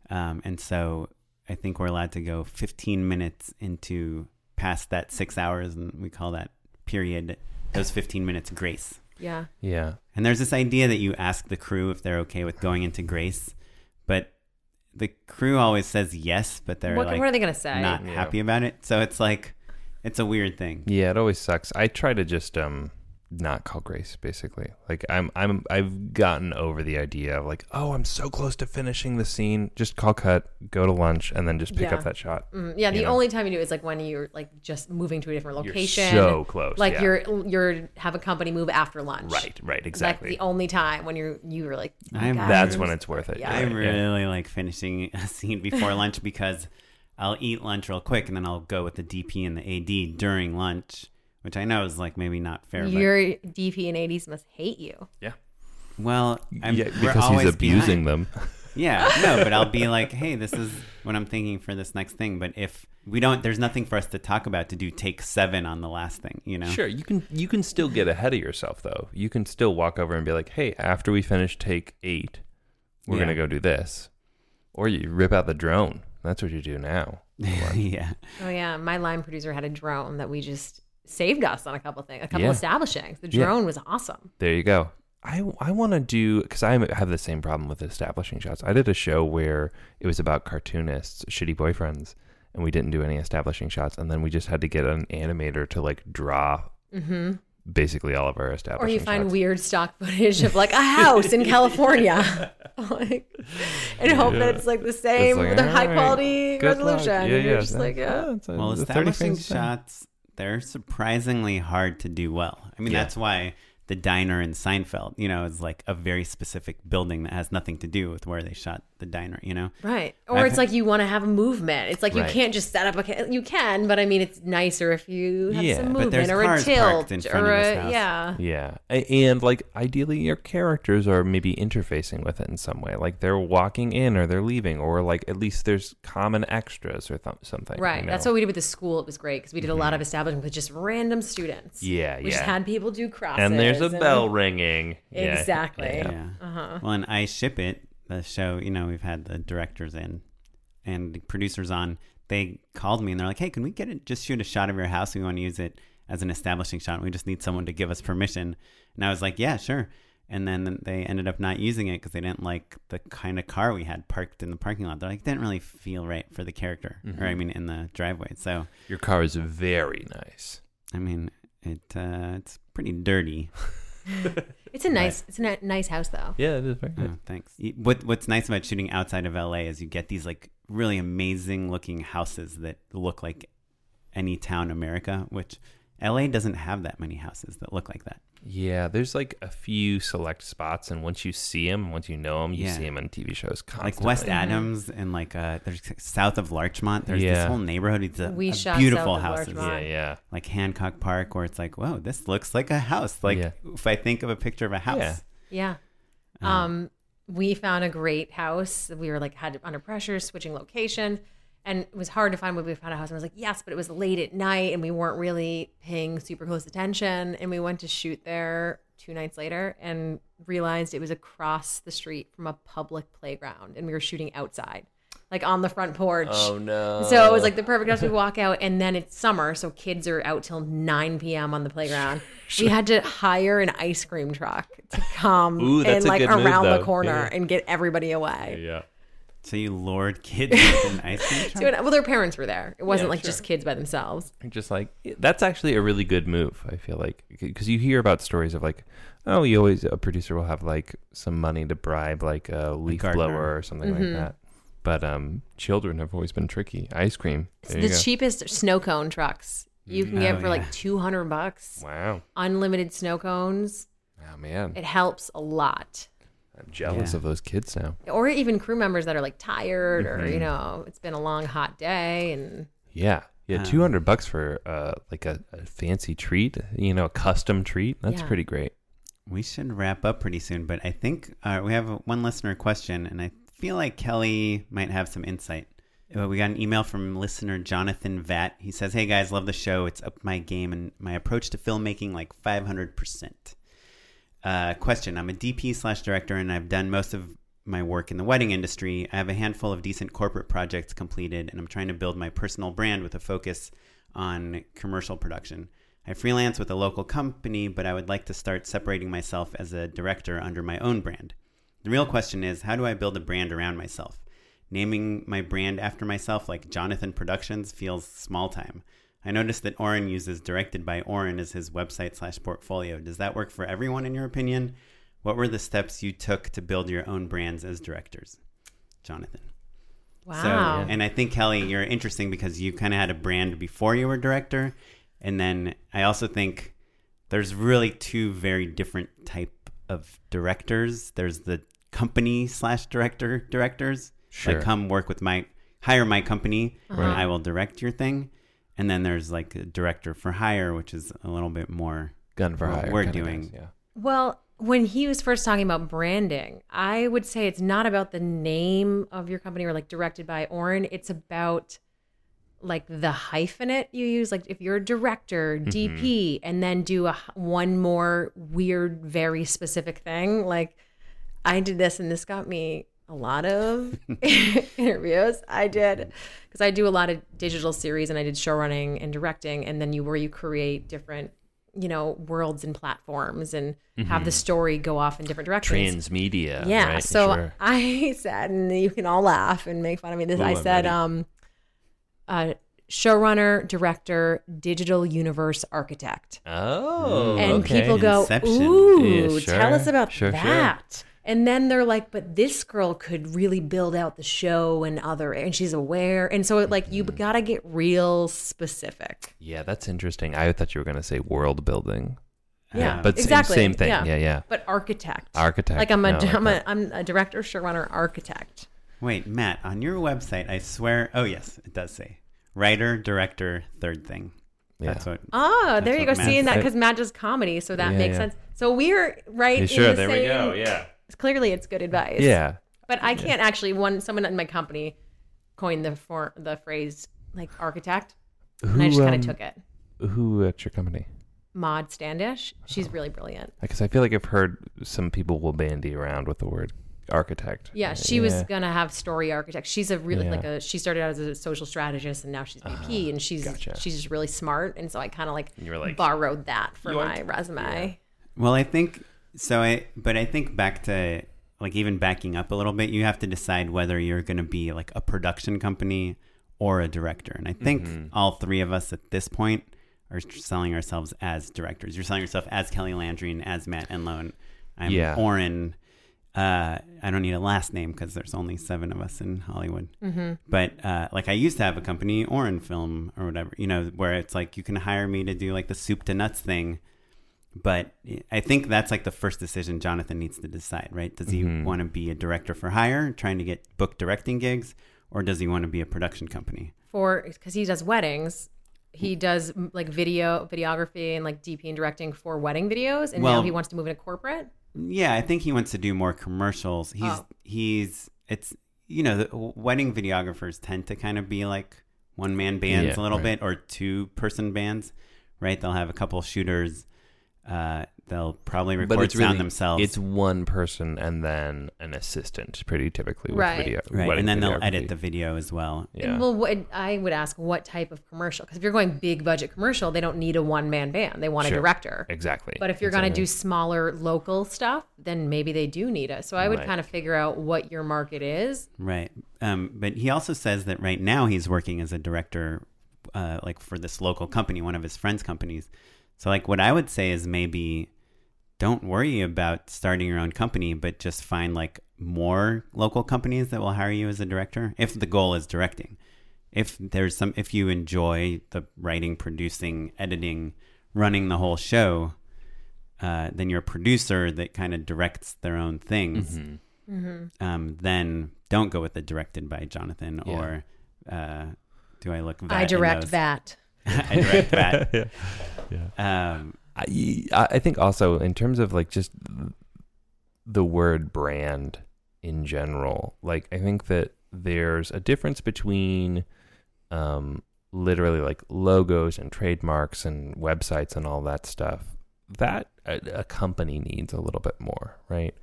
Um, and so I think we're allowed to go 15 minutes into past that six hours, and we call that period, those 15 minutes grace. yeah Yeah. And there's this idea that you ask the crew if they're okay with going into grace, but the crew always says yes, but they're what, like what are they gonna say not Yeah. happy about it. So it's like it's a weird thing. Yeah, it always sucks. I try to just um not call grace basically. Like I'm I'm I've gotten over the idea of like, oh, I'm so close to finishing the scene. Just call cut, go to lunch and then just pick Yeah. up that shot. Mm, yeah the know? only time you do it is like when you're like just moving to a different You're location so close, like yeah. you're you're have a company move after lunch Right, right, That's exactly. the only time when you're you were like oh I'm- God, That's I'm when it's worth it. Yeah. I Right, yeah. really like finishing a scene before lunch because I'll eat lunch real quick and then I'll go with the DP and the AD during lunch, which I know is like maybe not fair. your DP and ADs must hate you Yeah. well, I'm, yeah, because he's abusing behind. them. Yeah, no, but I'll be like, hey, this is what I'm thinking for this next thing. But if we don't, there's nothing for us to talk about to do take seven on the last thing, you know? Sure, you can you can still get ahead of yourself though. You can still walk over and be like, "Hey, after we finish take 8, we're Yeah. going to go do this." Or you rip out the drone. That's what you do now. yeah. oh yeah my line producer had a drone that we just saved us on a couple things a couple Yeah. establishings the Yeah. drone was awesome There you go. I, I want to do because I have the same problem with establishing shots. I did a show where it was about cartoonists, shitty boyfriends, and we didn't do any establishing shots, and then we just had to get an animator to like draw mm-hmm. basically all of our establishing. or you find shots. weird stock footage of like a house in California, like, and hope Yeah. that it's like the same, like, with a all high right, quality good luck. resolution. Yeah, and you're yeah. just like, yeah. Oh, it's a- Well, the 30 establishing frames a shots, they're surprisingly hard to do well. I mean, Yeah. that's why the diner in Seinfeld, you know, is like a very specific building that has nothing to do with where they shot the diner, you know? Right. Or I've it's like you want to have a movement. It's like you Right. can't just set up a you can, but I mean it's nicer if you have Yeah, some but movement there's or a cars tilt in front or of a house. yeah. Yeah. And like ideally your characters are maybe interfacing with it in some way. Like they're walking in or they're leaving or like at least there's common extras or th- something. Right. you That's what we did with the school. It was great because we did a lot of establishment with just random students. Mm-hmm. Yeah, We just had people do crosses. And there's a and- bell ringing. Exactly. yeah. Yeah. Uh-huh. Well, and I ship it, the show, you know, we've had the directors in and the producers on. They called me and they're like, hey, can we get it? Just shoot a shot of your house. We want to use it as an establishing shot. We just need someone to give us permission. And I was like, yeah, sure. And then they ended up not using it because they didn't like the kind of car we had parked in the parking lot. They're like, didn't really feel right for the character, or I mean, in the driveway. So, Your car is very nice. I mean, it uh, it's pretty dirty. It's a nice it's a nice house though. Yeah, it is very Oh, thanks. What What's nice about shooting outside of LA is you get these like really amazing looking houses that look like any town in America, which LA doesn't have that many houses that look like that. Yeah, there's like a few select spots, and once you see them, once you know them, you Yeah. see them on TV shows constantly. Like West Adams and like uh, there's south of Larchmont. There's this Yeah. whole neighborhood. It's a, We a shot beautiful south of houses. Larchmont. Yeah, yeah. Like Hancock Park, where it's like, whoa, this looks like a house. Like Yeah. if I think of a picture of a house. Yeah. Yeah. Um, we found a great house. We were like had under pressure, switching location, and it was hard to find. When we found a house, and I was like, yes, but it was late at night, and we weren't really paying super close attention. And we went to shoot there two nights later, and realized it was across the street from a public playground, and we were shooting outside, like on the front porch. Oh no. So it was like the perfect house. We walk out, and then it's summer, so kids are out till 9 p.m. on the playground. We had to hire an ice cream truck to come Ooh, and like good move, around the corner Yeah. and get everybody away. Yeah. So you lured kids with an ice cream truck? So, well, their parents were there. It wasn't Yeah, like sure. just kids by themselves. You're just like that's actually a really good move. I feel like because you hear about stories of like, oh, you always a producer will have like some money to bribe like a leaf gardener. blower or something Mm-hmm. like that. But um, children have always been tricky. Ice cream. There the go. cheapest snow cone trucks you can get Oh, for yeah. like 200 bucks. Wow. Unlimited snow cones. Oh man, It helps a lot. I'm jealous Yeah. of those kids now. Or even crew members that are like tired or, Mm-hmm. you know, it's been a long, hot day and Yeah. Yeah, Um, two hundred bucks for uh like a, a fancy treat, you know, a custom treat. That's Yeah. pretty great. We should wrap up pretty soon, but I think uh, we have one listener question, and I feel like Kelly might have some insight. Uh, we got an email from listener Jonathan Vat. He says, "Hey guys, love the show. It's up my game and my approach to filmmaking like 500 percent." Uh, question: I'm a DP slash director, and I've done most of my work in the wedding industry. I have a handful of decent corporate projects completed, and I'm trying to build my personal brand with a focus on commercial production. I freelance with a local company, but I would like to start separating myself as a director under my own brand. The real question is how do I build a brand around myself? Naming my brand after myself, like Jonathan Productions, feels small time. I noticed that Oren uses directed by Oren as his website slash portfolio. Does that work for everyone, in your opinion? What were the steps you took to build your own brands as directors? Jonathan. wow. So, and I think Kelly, you're interesting because you kind of had a brand before you were director, and then I also think there's really two very different type of directors. There's the company slash director directors, Sure. like come work with my hire my company, and Uh-huh. I will direct your thing. And then there's like a director for hire, which is a little bit more Gun for What hire. we're doing. guys, yeah. Well, when he was first talking about branding, I would say it's not about the name of your company or like directed by Oren. It's about like the hyphenate you use. Like if you're a director, mm-hmm. DP, and then do a h- one more weird, very specific thing. Like I did this, and this got me a lot of interviews. I did because I do a lot of digital series, and I did show running and directing, and then you where you create different you know worlds and platforms and have the story go off in different directions Transmedia. yeah right? so Sure. i said and you can all laugh and make fun of me this Ooh, i I'm said ready. um uh showrunner director digital universe architect Oh. and okay. people go Inception. ooh Yeah, tell us about sure, sure. That and then they're like but this girl could really build out the show and other and she's aware and so it, like you Mm-hmm. gotta get real specific Yeah, that's interesting. I thought you were going to say world building. yeah But same- exactly same thing. Yeah, yeah. but architect Architect. like i'm a No, I like am a that. i'm a director showrunner architect Wait, Matt, on your website, I swear. Oh, yes, it does say writer, director, third thing. That's what. Oh, That's there you go. Matt Seeing that because Matt does comedy, so that Yeah, makes yeah. sense. So we're right. Yeah, in sure, the there we go. Yeah. Clearly, it's good advice. Yeah. But I can't actually. One someone in my company coined the for the phrase like architect, and I just kind um, of took it. Who at your company? Maud Standish. Oh. She's really brilliant. Because I feel like I've heard some people will bandy around with the word architect. Yeah, she was gonna have story architect. She's a really Yeah. like a. She started out as a social strategist, and now she's VP, and she's gotcha. she's just really smart. And so I kind of like, you were like, borrowed that for my resume. Well, I think so. I but I think back to like even backing up a little bit, you have to decide whether you're going to be like a production company or a director. And I think Mm-hmm. all three of us at this point are selling ourselves as directors. You're selling yourself as Kelly Landry and as Matt Enlow. I'm Yeah. Oren. Uh, I don't need a last name because there's only seven of us in Hollywood. Mm-hmm. But uh, like I used to have a company, Oren Film or whatever, you know, where it's like you can hire me to do like the soup to nuts thing but I think that's like the first decision Jonathan needs to decide, right? Does he mm-hmm. want to be a director for hire, trying to get book directing gigs, or does he want to be a production company? for because he does weddings. He does like video, videography, and like DP and directing for wedding videos, and now he wants to move into corporate. Yeah, I think he wants to do more commercials. He's Oh. he's it's you know the wedding videographers tend to kind of be like one man bands Yeah, a little right. bit or two person bands, right? They'll have a couple shooters. Uh, they'll probably record sound themselves. It's one person and then an assistant, pretty typically with Right. video, right, and then they'll edit the video as well. Yeah. Well, what, I would ask what type of commercial? Because if you're going big budget commercial, they don't need a one man band. They want Sure. a director. exactly. But if you're going to do smaller local stuff, then maybe they do need it. So I would Right. kind of figure out what your market is. Right. Um, but he also says that right now he's working as a director, uh, like for this local company, one of his friends' companies. So, like, what I would say is maybe don't worry about starting your own company, but just find like more local companies that will hire you as a director if the goal is directing. If there's some, if you enjoy the writing, producing, editing, running the whole show, uh, then you're a producer that kind of directs their own things um, then don't go with the directed by Jonathan Yeah. or uh, do I look? Vat I direct those? that. I direct that. yeah. Um, I, I think also in terms of like just the word brand in general, like I think that there's a difference between um, literally like logos and trademarks and websites and all that stuff. That a, a company needs a little bit more, right?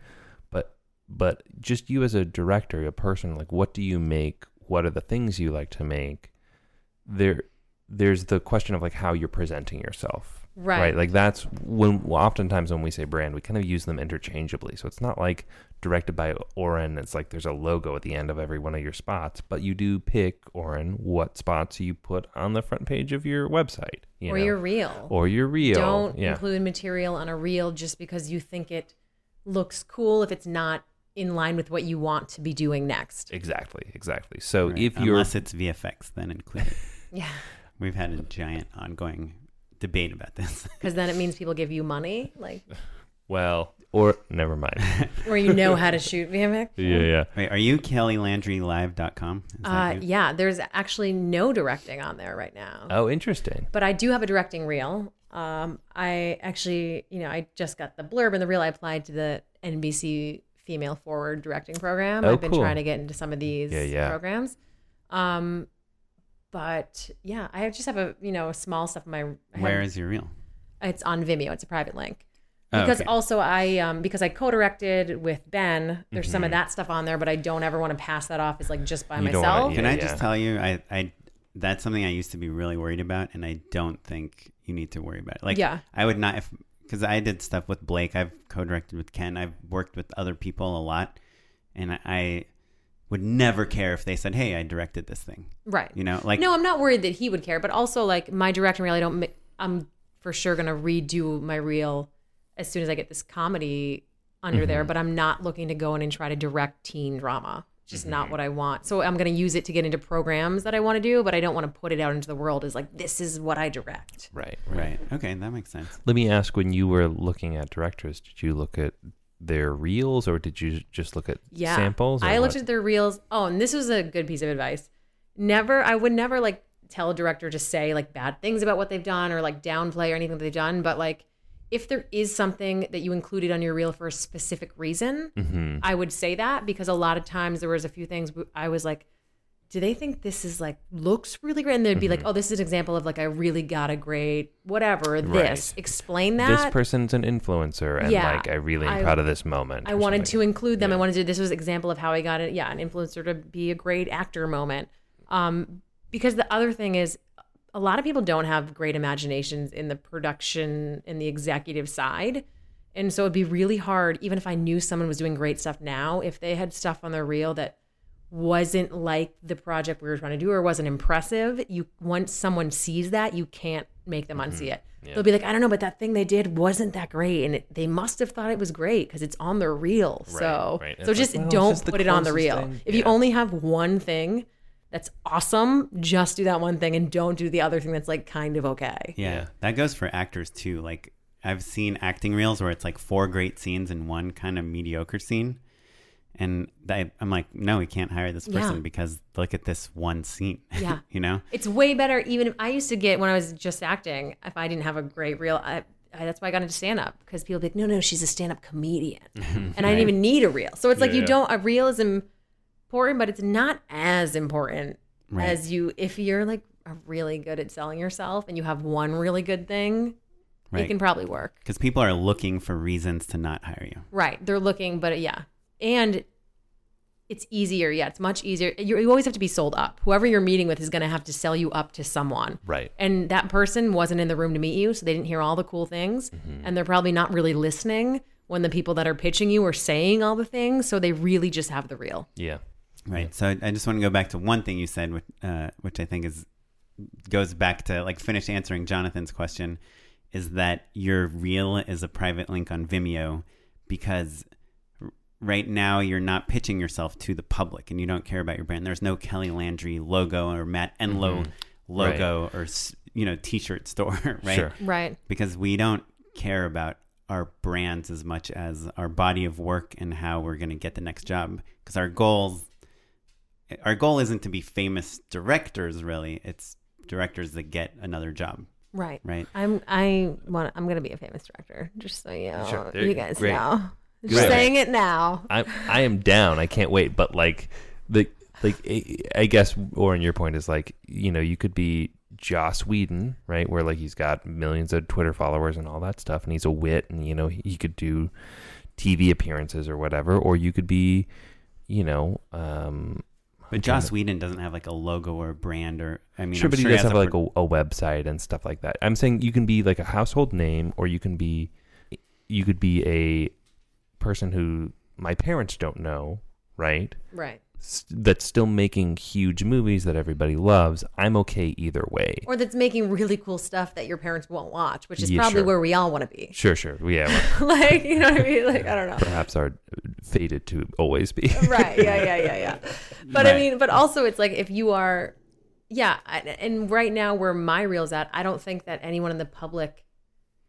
But but just you as a director, a person, like what do you make? What are the things you like to make? There there's the question of like how you're presenting yourself Right. right. Like that's when oftentimes when we say brand, we kind of use them interchangeably. So it's not like directed by Oren. It's like there's a logo at the end of every one of your spots, but you do pick Oren what spots you put on the front page of your website, you or know? your reel. or your reel. Don't yeah. include material on a reel just because you think it looks cool if it's not in line with what you want to be doing next. exactly, exactly. So right. if you're unless it's VFX, then include it. Yeah. We've had a giant ongoing debate about this. Because then it means people give you money, like, well, or never mind. or you know how to shoot VFX. yeah, yeah. Wait, are you KellyLandryLive.com? Is that Uh, you? yeah, there's actually no directing on there right now. Oh, interesting. But I do have a directing reel. Um, I actually, you know, I just got the blurb and the reel. I applied to the NBC Female Forward Directing Program. Oh, I've been cool. trying to get into some of these Yeah, yeah. programs. Um, but yeah, I just have a you know small stuff in my. I have- Where is your reel? It's on Vimeo. It's a private link. Oh, Because okay. also I um because I co-directed with Ben, there's some of Mm-hmm. that stuff on there, but I don't ever want to pass that off as like just by You don't wanna- myself. yeah. Can I just tell you, I, I, that's something I used to be really worried about, and I don't think you need to worry about it. Like, Yeah. I would not if because I did stuff with Blake. I've co-directed with Ken. I've worked with other people a lot, and I, I would never care if they said, "Hey, I directed this thing." Right. You know, like no, I'm not worried that he would care, but also like my directing reel, I don't. ma- I'm for sure gonna redo my reel as soon as I get this comedy under Mm-hmm. there. But I'm not looking to go in and try to direct teen drama. Just not Mm-hmm. what I want. So I'm gonna use it to get into programs that I want to do, but I don't want to put it out into the world as like this is what I direct. Right. right. Okay, that makes sense. Let me ask: When you were looking at directors, did you look at their reels, or did you just look at Yeah. samples? I looked what? at their reels. Oh, and this was a good piece of advice. Never, I would never like tell a director to say like bad things about what they've done or like downplay or anything that they've done. But like, if there is something that you included on your reel for a specific reason, Mm-hmm. I would say that because a lot of times there was a few things I was like, do they think this is like looks really great? And they'd be Mm-hmm. like, oh, this is an example of like I really got a great whatever. This Right. explain that. this person's an influencer, and Yeah. like I really am I- proud of this moment. I wanted to include them. I wanted to. This was an example of how I got it. Yeah, an influencer to be a great actor moment. Um, because the other thing is, a lot of people don't have great imaginations in the production in the executive side, and so it'd be really hard. Even if I knew someone was doing great stuff now, if they had stuff on their reel that wasn't like the project we were trying to do or wasn't impressive, you once someone sees that, you can't make them Mm-hmm. unsee it. They'll be like, I don't know, but that thing they did wasn't that great, and it, they must have thought it was great because it's on the reel. so, right. so It's just like, well, don't just put it on the closest reel. thing. If you only have one thing that's awesome, just do that one thing and don't do the other thing that's like kind of okay. Yeah, Yeah. that goes for actors too. Like I've seen acting reels where it's like four great scenes and one kind of mediocre scene. And I, I'm like, no, we can't hire this person Yeah. because look at this one scene. Yeah. you know? It's way better. Even if I used to get when I was just acting, if I didn't have a great reel, I, I, that's why I got into stand up because people be like, no, no, she's a stand up comedian, and I didn't even need a reel. So it's like Yeah, you don't a reel is important, but it's not as important Right. as you if you're like are really good at selling yourself and you have one really good thing, Right. it can probably work. Because people are looking for reasons to not hire you. Right. They're looking, but yeah. And it's easier. Yeah, it's much easier. You, you always have to be sold up. Whoever you're meeting with is going to have to sell you up to someone. Right. And that person wasn't in the room to meet you, so they didn't hear all the cool things. Mm-hmm. And they're probably not really listening when the people that are pitching you are saying all the things. So they really just have the real. Yeah. Right. So I, I just want to go back to one thing you said, which, uh, which I think is goes back to like finish answering Jonathan's question, is that your reel is a private link on Vimeo because r- right now you're not pitching yourself to the public and you don't care about your brand. There's no Kelly Landry logo or Matt Enlow mm-hmm. logo or you know T-shirt store, right? Sure. Right. because we don't care about our brands as much as our body of work and how we're going to get the next job because our goals our goal isn't to be famous directors really it's directors that get another job Right. right I'm I want I'm gonna be a famous director, just so you know. Sure. You you- guys great. know. Just Great. saying it now. I I am down. I can't wait. But like the like I- I guess, or in your point is like you know you could be Joss Whedon, right? Where like he's got millions of Twitter followers and all that stuff, and he's a wit, and you know he, he could do TV appearances or whatever, or you could be, you know, um, but Joss Whedon doesn't have like a logo or a brand or I mean sure, I'm but he sure does has have a like a, a website and stuff like that. I'm saying you can be like a household name, or you can be, you could be a person who my parents don't know, right? Right. S- That's still making huge movies that everybody loves. I'm okay either way. Or that's making really cool stuff that your parents won't watch, which is Yeah, probably sure. where we all want to be. Sure, sure, yeah. well, like, you know what I mean? Like, I don't know. perhaps are fated to always be. right yeah yeah yeah yeah but i Right. mean but also it's like if you are yeah I- and right now where my reel's at i don't think that anyone in the public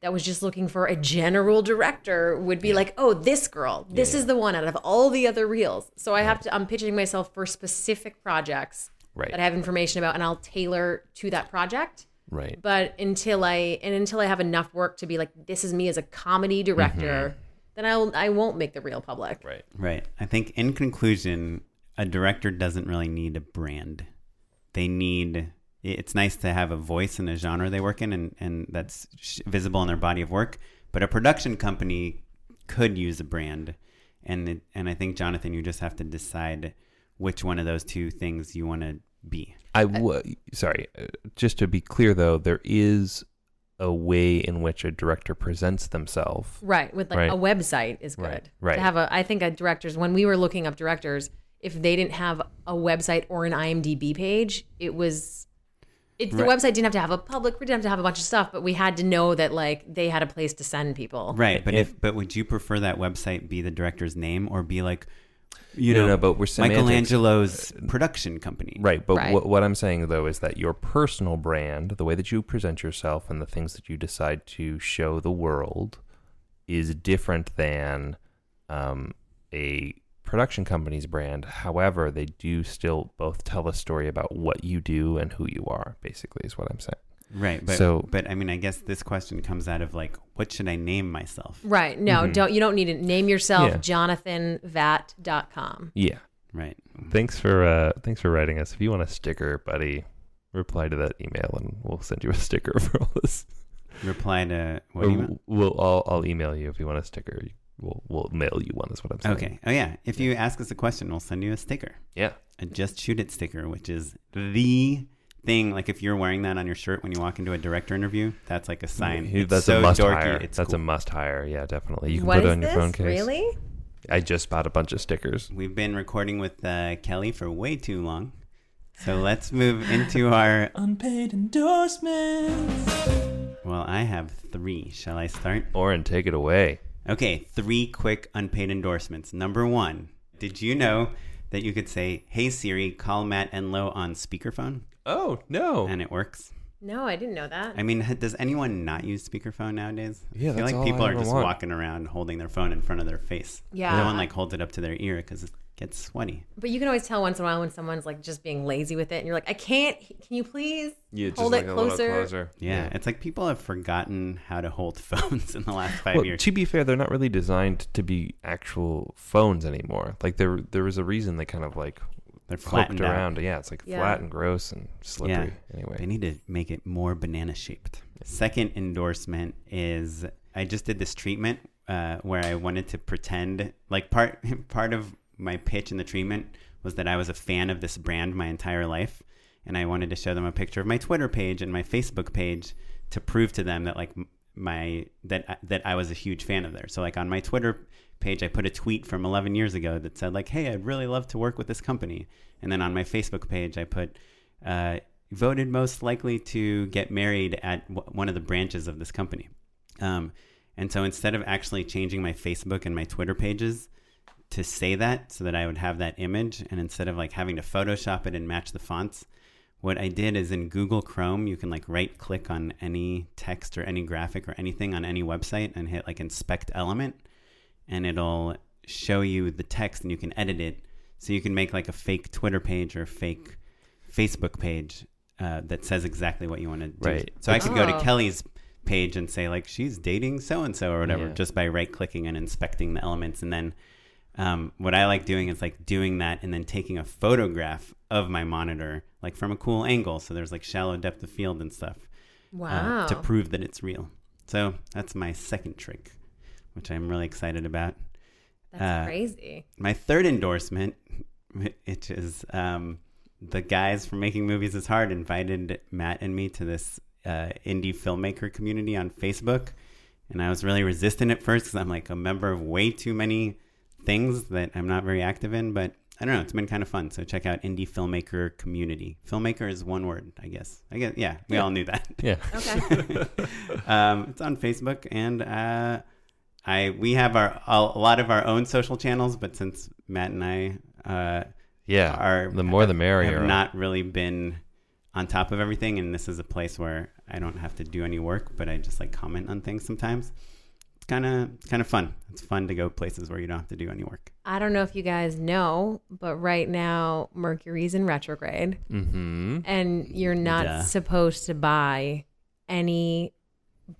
that was just looking for a general director would be like oh this girl. This is the one out of all the other reels. So i have to i'm pitching myself for specific projects Right. that i have information about and i'll tailor to that project. Right. but until i and until i have enough work to be like this is me as a comedy director mm-hmm. then i'll i won't make the reel public. Right. right. I think in conclusion a director doesn't really need a brand. They need it's nice to have a voice in a genre they work in and, and that's sh- visible in their body of work but a production company could use a brand and it, and I think Jonathan you just have to decide which one of those two things you want to be I w- sorry, uh, just to be clear though, there is a way in which a director presents themselves. Right, with like Right. a website is good. Right, right. To have a, I think a directors when we were looking up directors, if they didn't have a website or an IMDb page, it was, it the Right. website didn't have to have a public, we didn't have to have a bunch of stuff, but we had to know that like they had a place to send people. right but Yeah. if but would you prefer that website be the director's name or be like you No, know no, but we're semantics. Michelangelo's production company Right, but Right. What, what I'm saying though is that your personal brand, the way that you present yourself, and the things that you decide to show the world, is different than um, a production company's brand. However, they do still both tell a story about what you do and who you are. Basically, is what I'm saying. Right. But So- but I mean I guess this question comes out of like what should I name myself? Right. No, don't you don't need to name yourself Yeah. jonathanvat.com. Yeah. Right. Thanks for uh, thanks for writing us. If you want a sticker, buddy, reply to that email and we'll send you a sticker for all this. Reply to what Or email? we'll I'll, I'll email you if you want a sticker. We'll we'll mail you one. Is what I'm saying. Okay. Oh yeah. If you ask us a question, we'll send you a sticker. Yeah. A just shoot it sticker, which is the thing. Like if you're wearing that on your shirt when you walk into a director interview, that's like a sign. He- It's that's so a must dorky. hire. It's that's a must hire. Yeah, definitely. You can What put it is on your this? phone case. Really? I just bought a bunch of stickers. We've been recording with uh, Kelly for way too long. So let's move into our Unpaid endorsements. Well, I have three. Shall I start? Oren, take it away. Okay, three quick unpaid endorsements. Number one, did you know that you could say, "Hey Siri, call Matt Enlow on speakerphone," Oh no! and it works? No, I didn't know that. I mean, does anyone not use speakerphone nowadays? Yeah, I feel that's like all people I are ever just want. walking around holding their phone in front of their face. Yeah. No one like holds it up to their ear because it gets sweaty. but you can always tell once in a while when someone's like just being lazy with it, and you're like, I can't. Can you please Yeah, just hold like it a closer? closer. Yeah, it's like people have forgotten how to hold phones in the last five Well, years. to be fair, they're not really designed to be actual phones anymore. Like there, there was a reason they kind of like They're hooked flattened out. around. Yeah, it's like Yeah. flat and gross and slippery. Anyway, They need to make it more banana shaped. Second endorsement is I just did this treatment uh, where I wanted to pretend like part part of my pitch in the treatment was that I was a fan of this brand my entire life, and I wanted to show them a picture of my Twitter page and my Facebook page to prove to them that like my that that I was a huge fan of theirs. So like on my Twitter page, I put a tweet from 11 years ago that said like, "Hey, I'd really love to work with this company," and then on my Facebook page, I put. Uh, voted most likely to get married at w- one of the branches of this company. Um, and so instead of actually changing my Facebook and my Twitter pages to say that so that I would have that image, and instead of like having to Photoshop it and match the fonts, what I did is in Google Chrome, you can like right click on any text or any graphic or anything on any website and hit like inspect element, and it'll show you the text and you can edit it. So you can make like a fake Twitter page or fake Facebook page uh, that says exactly what you want to do. Right. So I could go to Oh. Kelly's page and say like she's dating so and so or whatever Yeah. just by right clicking and inspecting the elements and then um, what I like doing is like doing that and then taking a photograph of my monitor like from a cool angle so there's like shallow depth of field and stuff uh, to prove that it's real. So that's my second trick, which I'm really excited about. That's uh, crazy. My third endorsement, which is um, the guys from Making Movies is Hard, invited Matt and me to this uh, indie filmmaker community on Facebook. And I was really resistant at first because I'm like a member of way too many things that I'm not very active in. But I don't know, it's been kind of fun. So check out indie filmmaker community. Filmmaker is one word, I guess. I guess, yeah, we all knew that. yeah. Okay. um, it's on Facebook, and uh, I we have our a lot of our own social channels, but since Matt and I uh, Yeah. are the more the merrier. have not really been on top of everything, and this is a place where I don't have to do any work, but I just like comment on things sometimes. It's kind of kind of fun. It's fun to go places where you don't have to do any work. I don't know if you guys know, but right now Mercury's in retrograde, Mm-hmm. and you're not supposed to buy any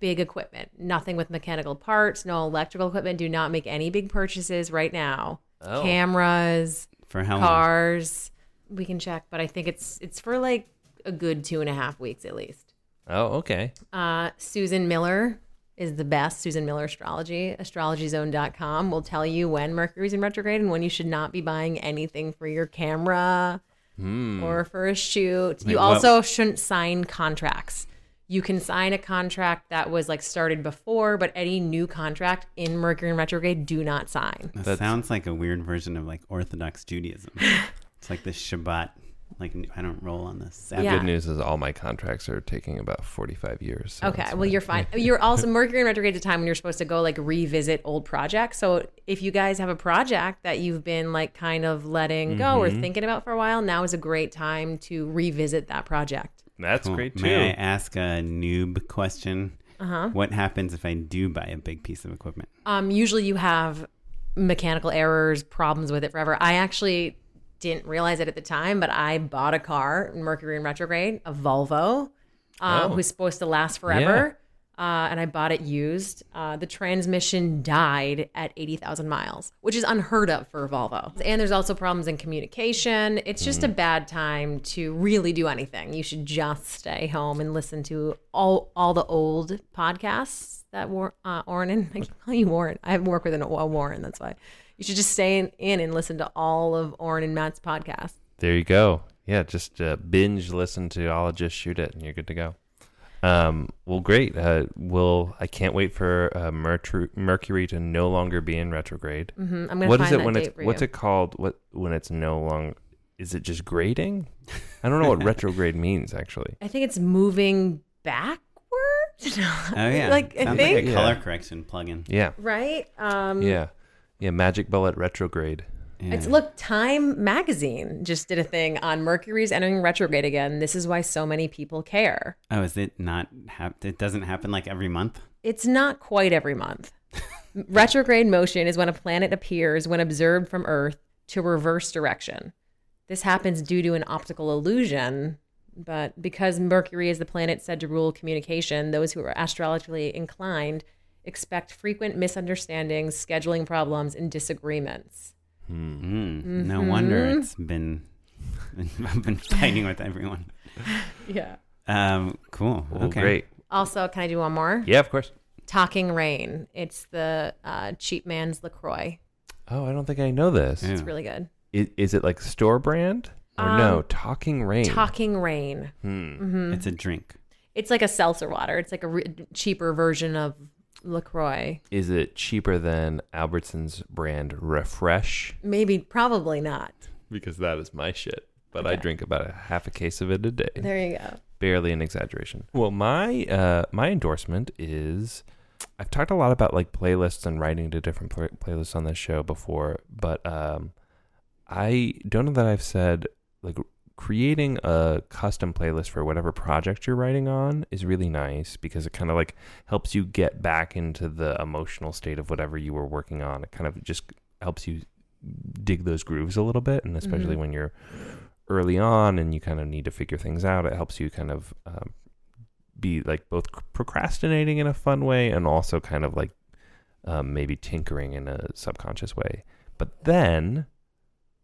big equipment. Nothing with mechanical parts, no electrical equipment. Do not make any big purchases right now. Oh. Cameras, For how long? cars. We can check, but I think it's it's for like a good two and a half weeks at least. Oh, okay. Uh, Susan Miller is the best. Susan Miller Astrology, astrologyzone.com will tell you when Mercury's in retrograde and when you should not be buying anything for your camera hmm. or for a shoot. Wait, you what- also shouldn't sign contracts. You can sign a contract that was like started before, but any new contract in Mercury in retrograde, do not sign. That That's- sounds like a weird version of like Orthodox Judaism. it's like the Shabbat. Like I don't roll on this. Sabbath. Yeah. Good news is all my contracts are taking about 45 years. so Okay, well fine. you're fine. You're also Mercury in retrograde is a time when you're supposed to go like revisit old projects. So if you guys have a project that you've been like kind of letting go or thinking about for a while, now is a great time to revisit that project. That's Cool. great too. May I ask a noob question? Uh-huh. What happens if I do buy a big piece of equipment? Um, usually you have mechanical errors, problems with it forever. I actually didn't realize it at the time, but I bought a car in Mercury in retrograde, a Volvo, uh, Oh. who's supposed to last forever. Uh, and I bought it used. Uh, the transmission died at 80,000 miles, which is unheard of for a Volvo. And there's also problems in communication. It's just a bad time to really do anything. You should just stay home and listen to all all the old podcasts that War, uh, Warren and I keep calling you Warren. I work with an, a Warren, that's why. You should just stay in, in and listen to all of Oren and Matt's podcast. There you go. Yeah, just uh, binge listen to all of Just Shoot It, and you're good to go. Um, well, great. Uh, we'll. I can't wait for uh, Mercury, Mercury to no longer be in retrograde. hmm I'm gonna What find is it that when date it's for what's you. it called? What when it's no longer? Is it just grading? I don't know what retrograde means actually. I think it's moving backwards. Oh yeah, like I Sounds think like a Yeah. color correction plugin. Yeah, right. Um, yeah, yeah. Magic Bullet retrograde. It's look, Time magazine just did a thing on Mercury's entering retrograde again. This is why so many people care. Oh, is it not? Hap- it doesn't happen like every month. It's not quite every month. retrograde motion is when a planet appears when observed from Earth to reverse direction. This happens due to an optical illusion, but because Mercury is the planet said to rule communication, those who are astrologically inclined expect frequent misunderstandings, scheduling problems, and disagreements. Mm, No wonder it's been. I've been fighting with everyone. Yeah. Um, cool. Oh, okay. great. Also, can I do one more? Yeah, of course. Talking Rain. It's the uh, cheap man's LaCroix. Oh, I don't think I know this. Yeah. It's really good. Is, is it like store brand or Um, no? Talking Rain. Talking Rain. Hmm. It's a drink. It's like a seltzer water. It's like a re- cheaper version of LaCroix. Is it cheaper than Albertsons brand Refresh? Maybe, probably not. Because that is my shit. But I drink about a half a case of it a day. There you go. barely an exaggeration. Well, my uh, my endorsement is I've talked a lot about like playlists and writing to different pla playlists on this show before, but um, I don't know that I've said like creating a custom playlist for whatever project you're writing on is really nice because it kind of like helps you get back into the emotional state of whatever you were working on. It kind of just helps you dig those grooves a little bit, and especially Mhm. when you're early on and you kind of need to figure things out. It helps you kind of um, be like both procrastinating in a fun way and also kind of like um, maybe tinkering in a subconscious way. But then,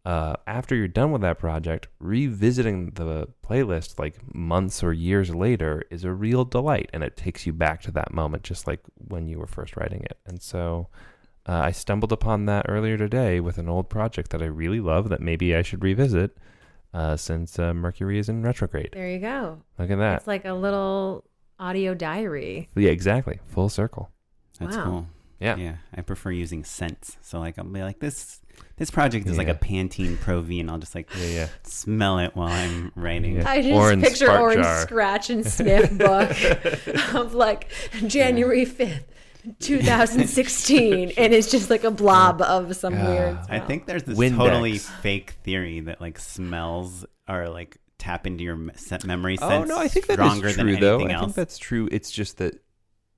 uh, after you're done with that project, revisiting the playlist like months or years later is a real delight, and it takes you back to that moment, just like when you were first writing it. And so. Uh, I stumbled upon that earlier today with an old project that I really love that maybe I should revisit uh, since uh, Mercury is in retrograde. There you go. Look at that. It's like a little audio diary. yeah, exactly. Full circle. That's Wow. cool. Yeah. Yeah. I prefer using scents. So like I'll be like this. This project is like a Pantene Pro V, and I'll just like Yeah, yeah. smell it while I'm writing. Yeah. I just Orange picture spark orange jar. scratch and sniff book of like January 5th, 2016. and it's just like a blob of some Yeah. weird. I think there's this Windex. totally fake theory that like smells are like tap into your me- se- memory oh, sense Oh no, I think that is stronger than true though. I else. think that's true. It's just that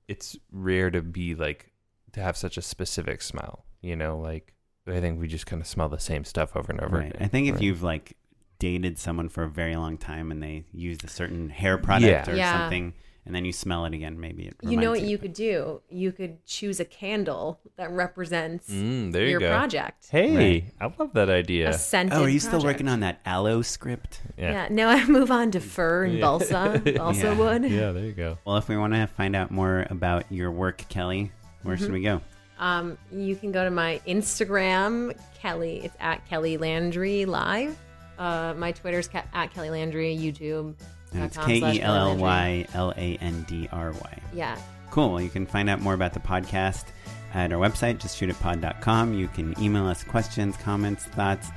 it's rare to be like to have such a specific smell. You know, like I think we just kind of smell the same stuff over and over. right. again. I think if Right. you've like dated someone for a very long time and they used a certain hair product Yeah. or Yeah. something, and then you smell it again, maybe it. You know what reminds you could do? You could choose a candle that represents Mm, there you your go. project. Hey, Right. I love that idea. A scented Oh, are you still working on that aloe script? Yeah. yeah. Now I move on to fur and Yeah. balsa, balsa Yeah. wood. yeah, there you go. Well, if we want to find out more about your work, Kelly, where Mm-hmm. should we go? Um, you can go to my Instagram, Kelly. It's at Kelly Landry Live. Uh, my Twitter's ca- at Kelly Landry. YouTube. And it's K E L L. Y L A N D R Y. Yeah. Cool. You can find out more about the podcast at our website, justshootitpod.com. You can email us questions, comments, thoughts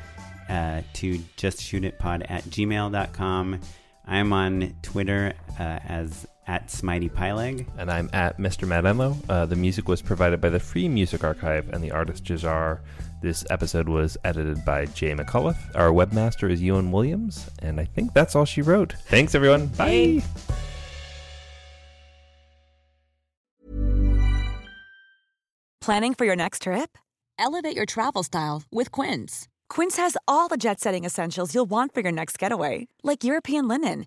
uh, to justshootitpod at gmail.com. I'm on Twitter uh, as at Smitey Pyleg. And I'm at Mr. Matt Enlow. Uh, the music was provided by the Free Music Archive and the artist Jahzzar. This episode was edited by Jay McCullough. Our webmaster is Ewan Williams, and I think that's all she wrote. Thanks, everyone. Bye. Planning for your next trip? Elevate your travel style with Quince. Quince has all the jet setting essentials you'll want for your next getaway, like European linen,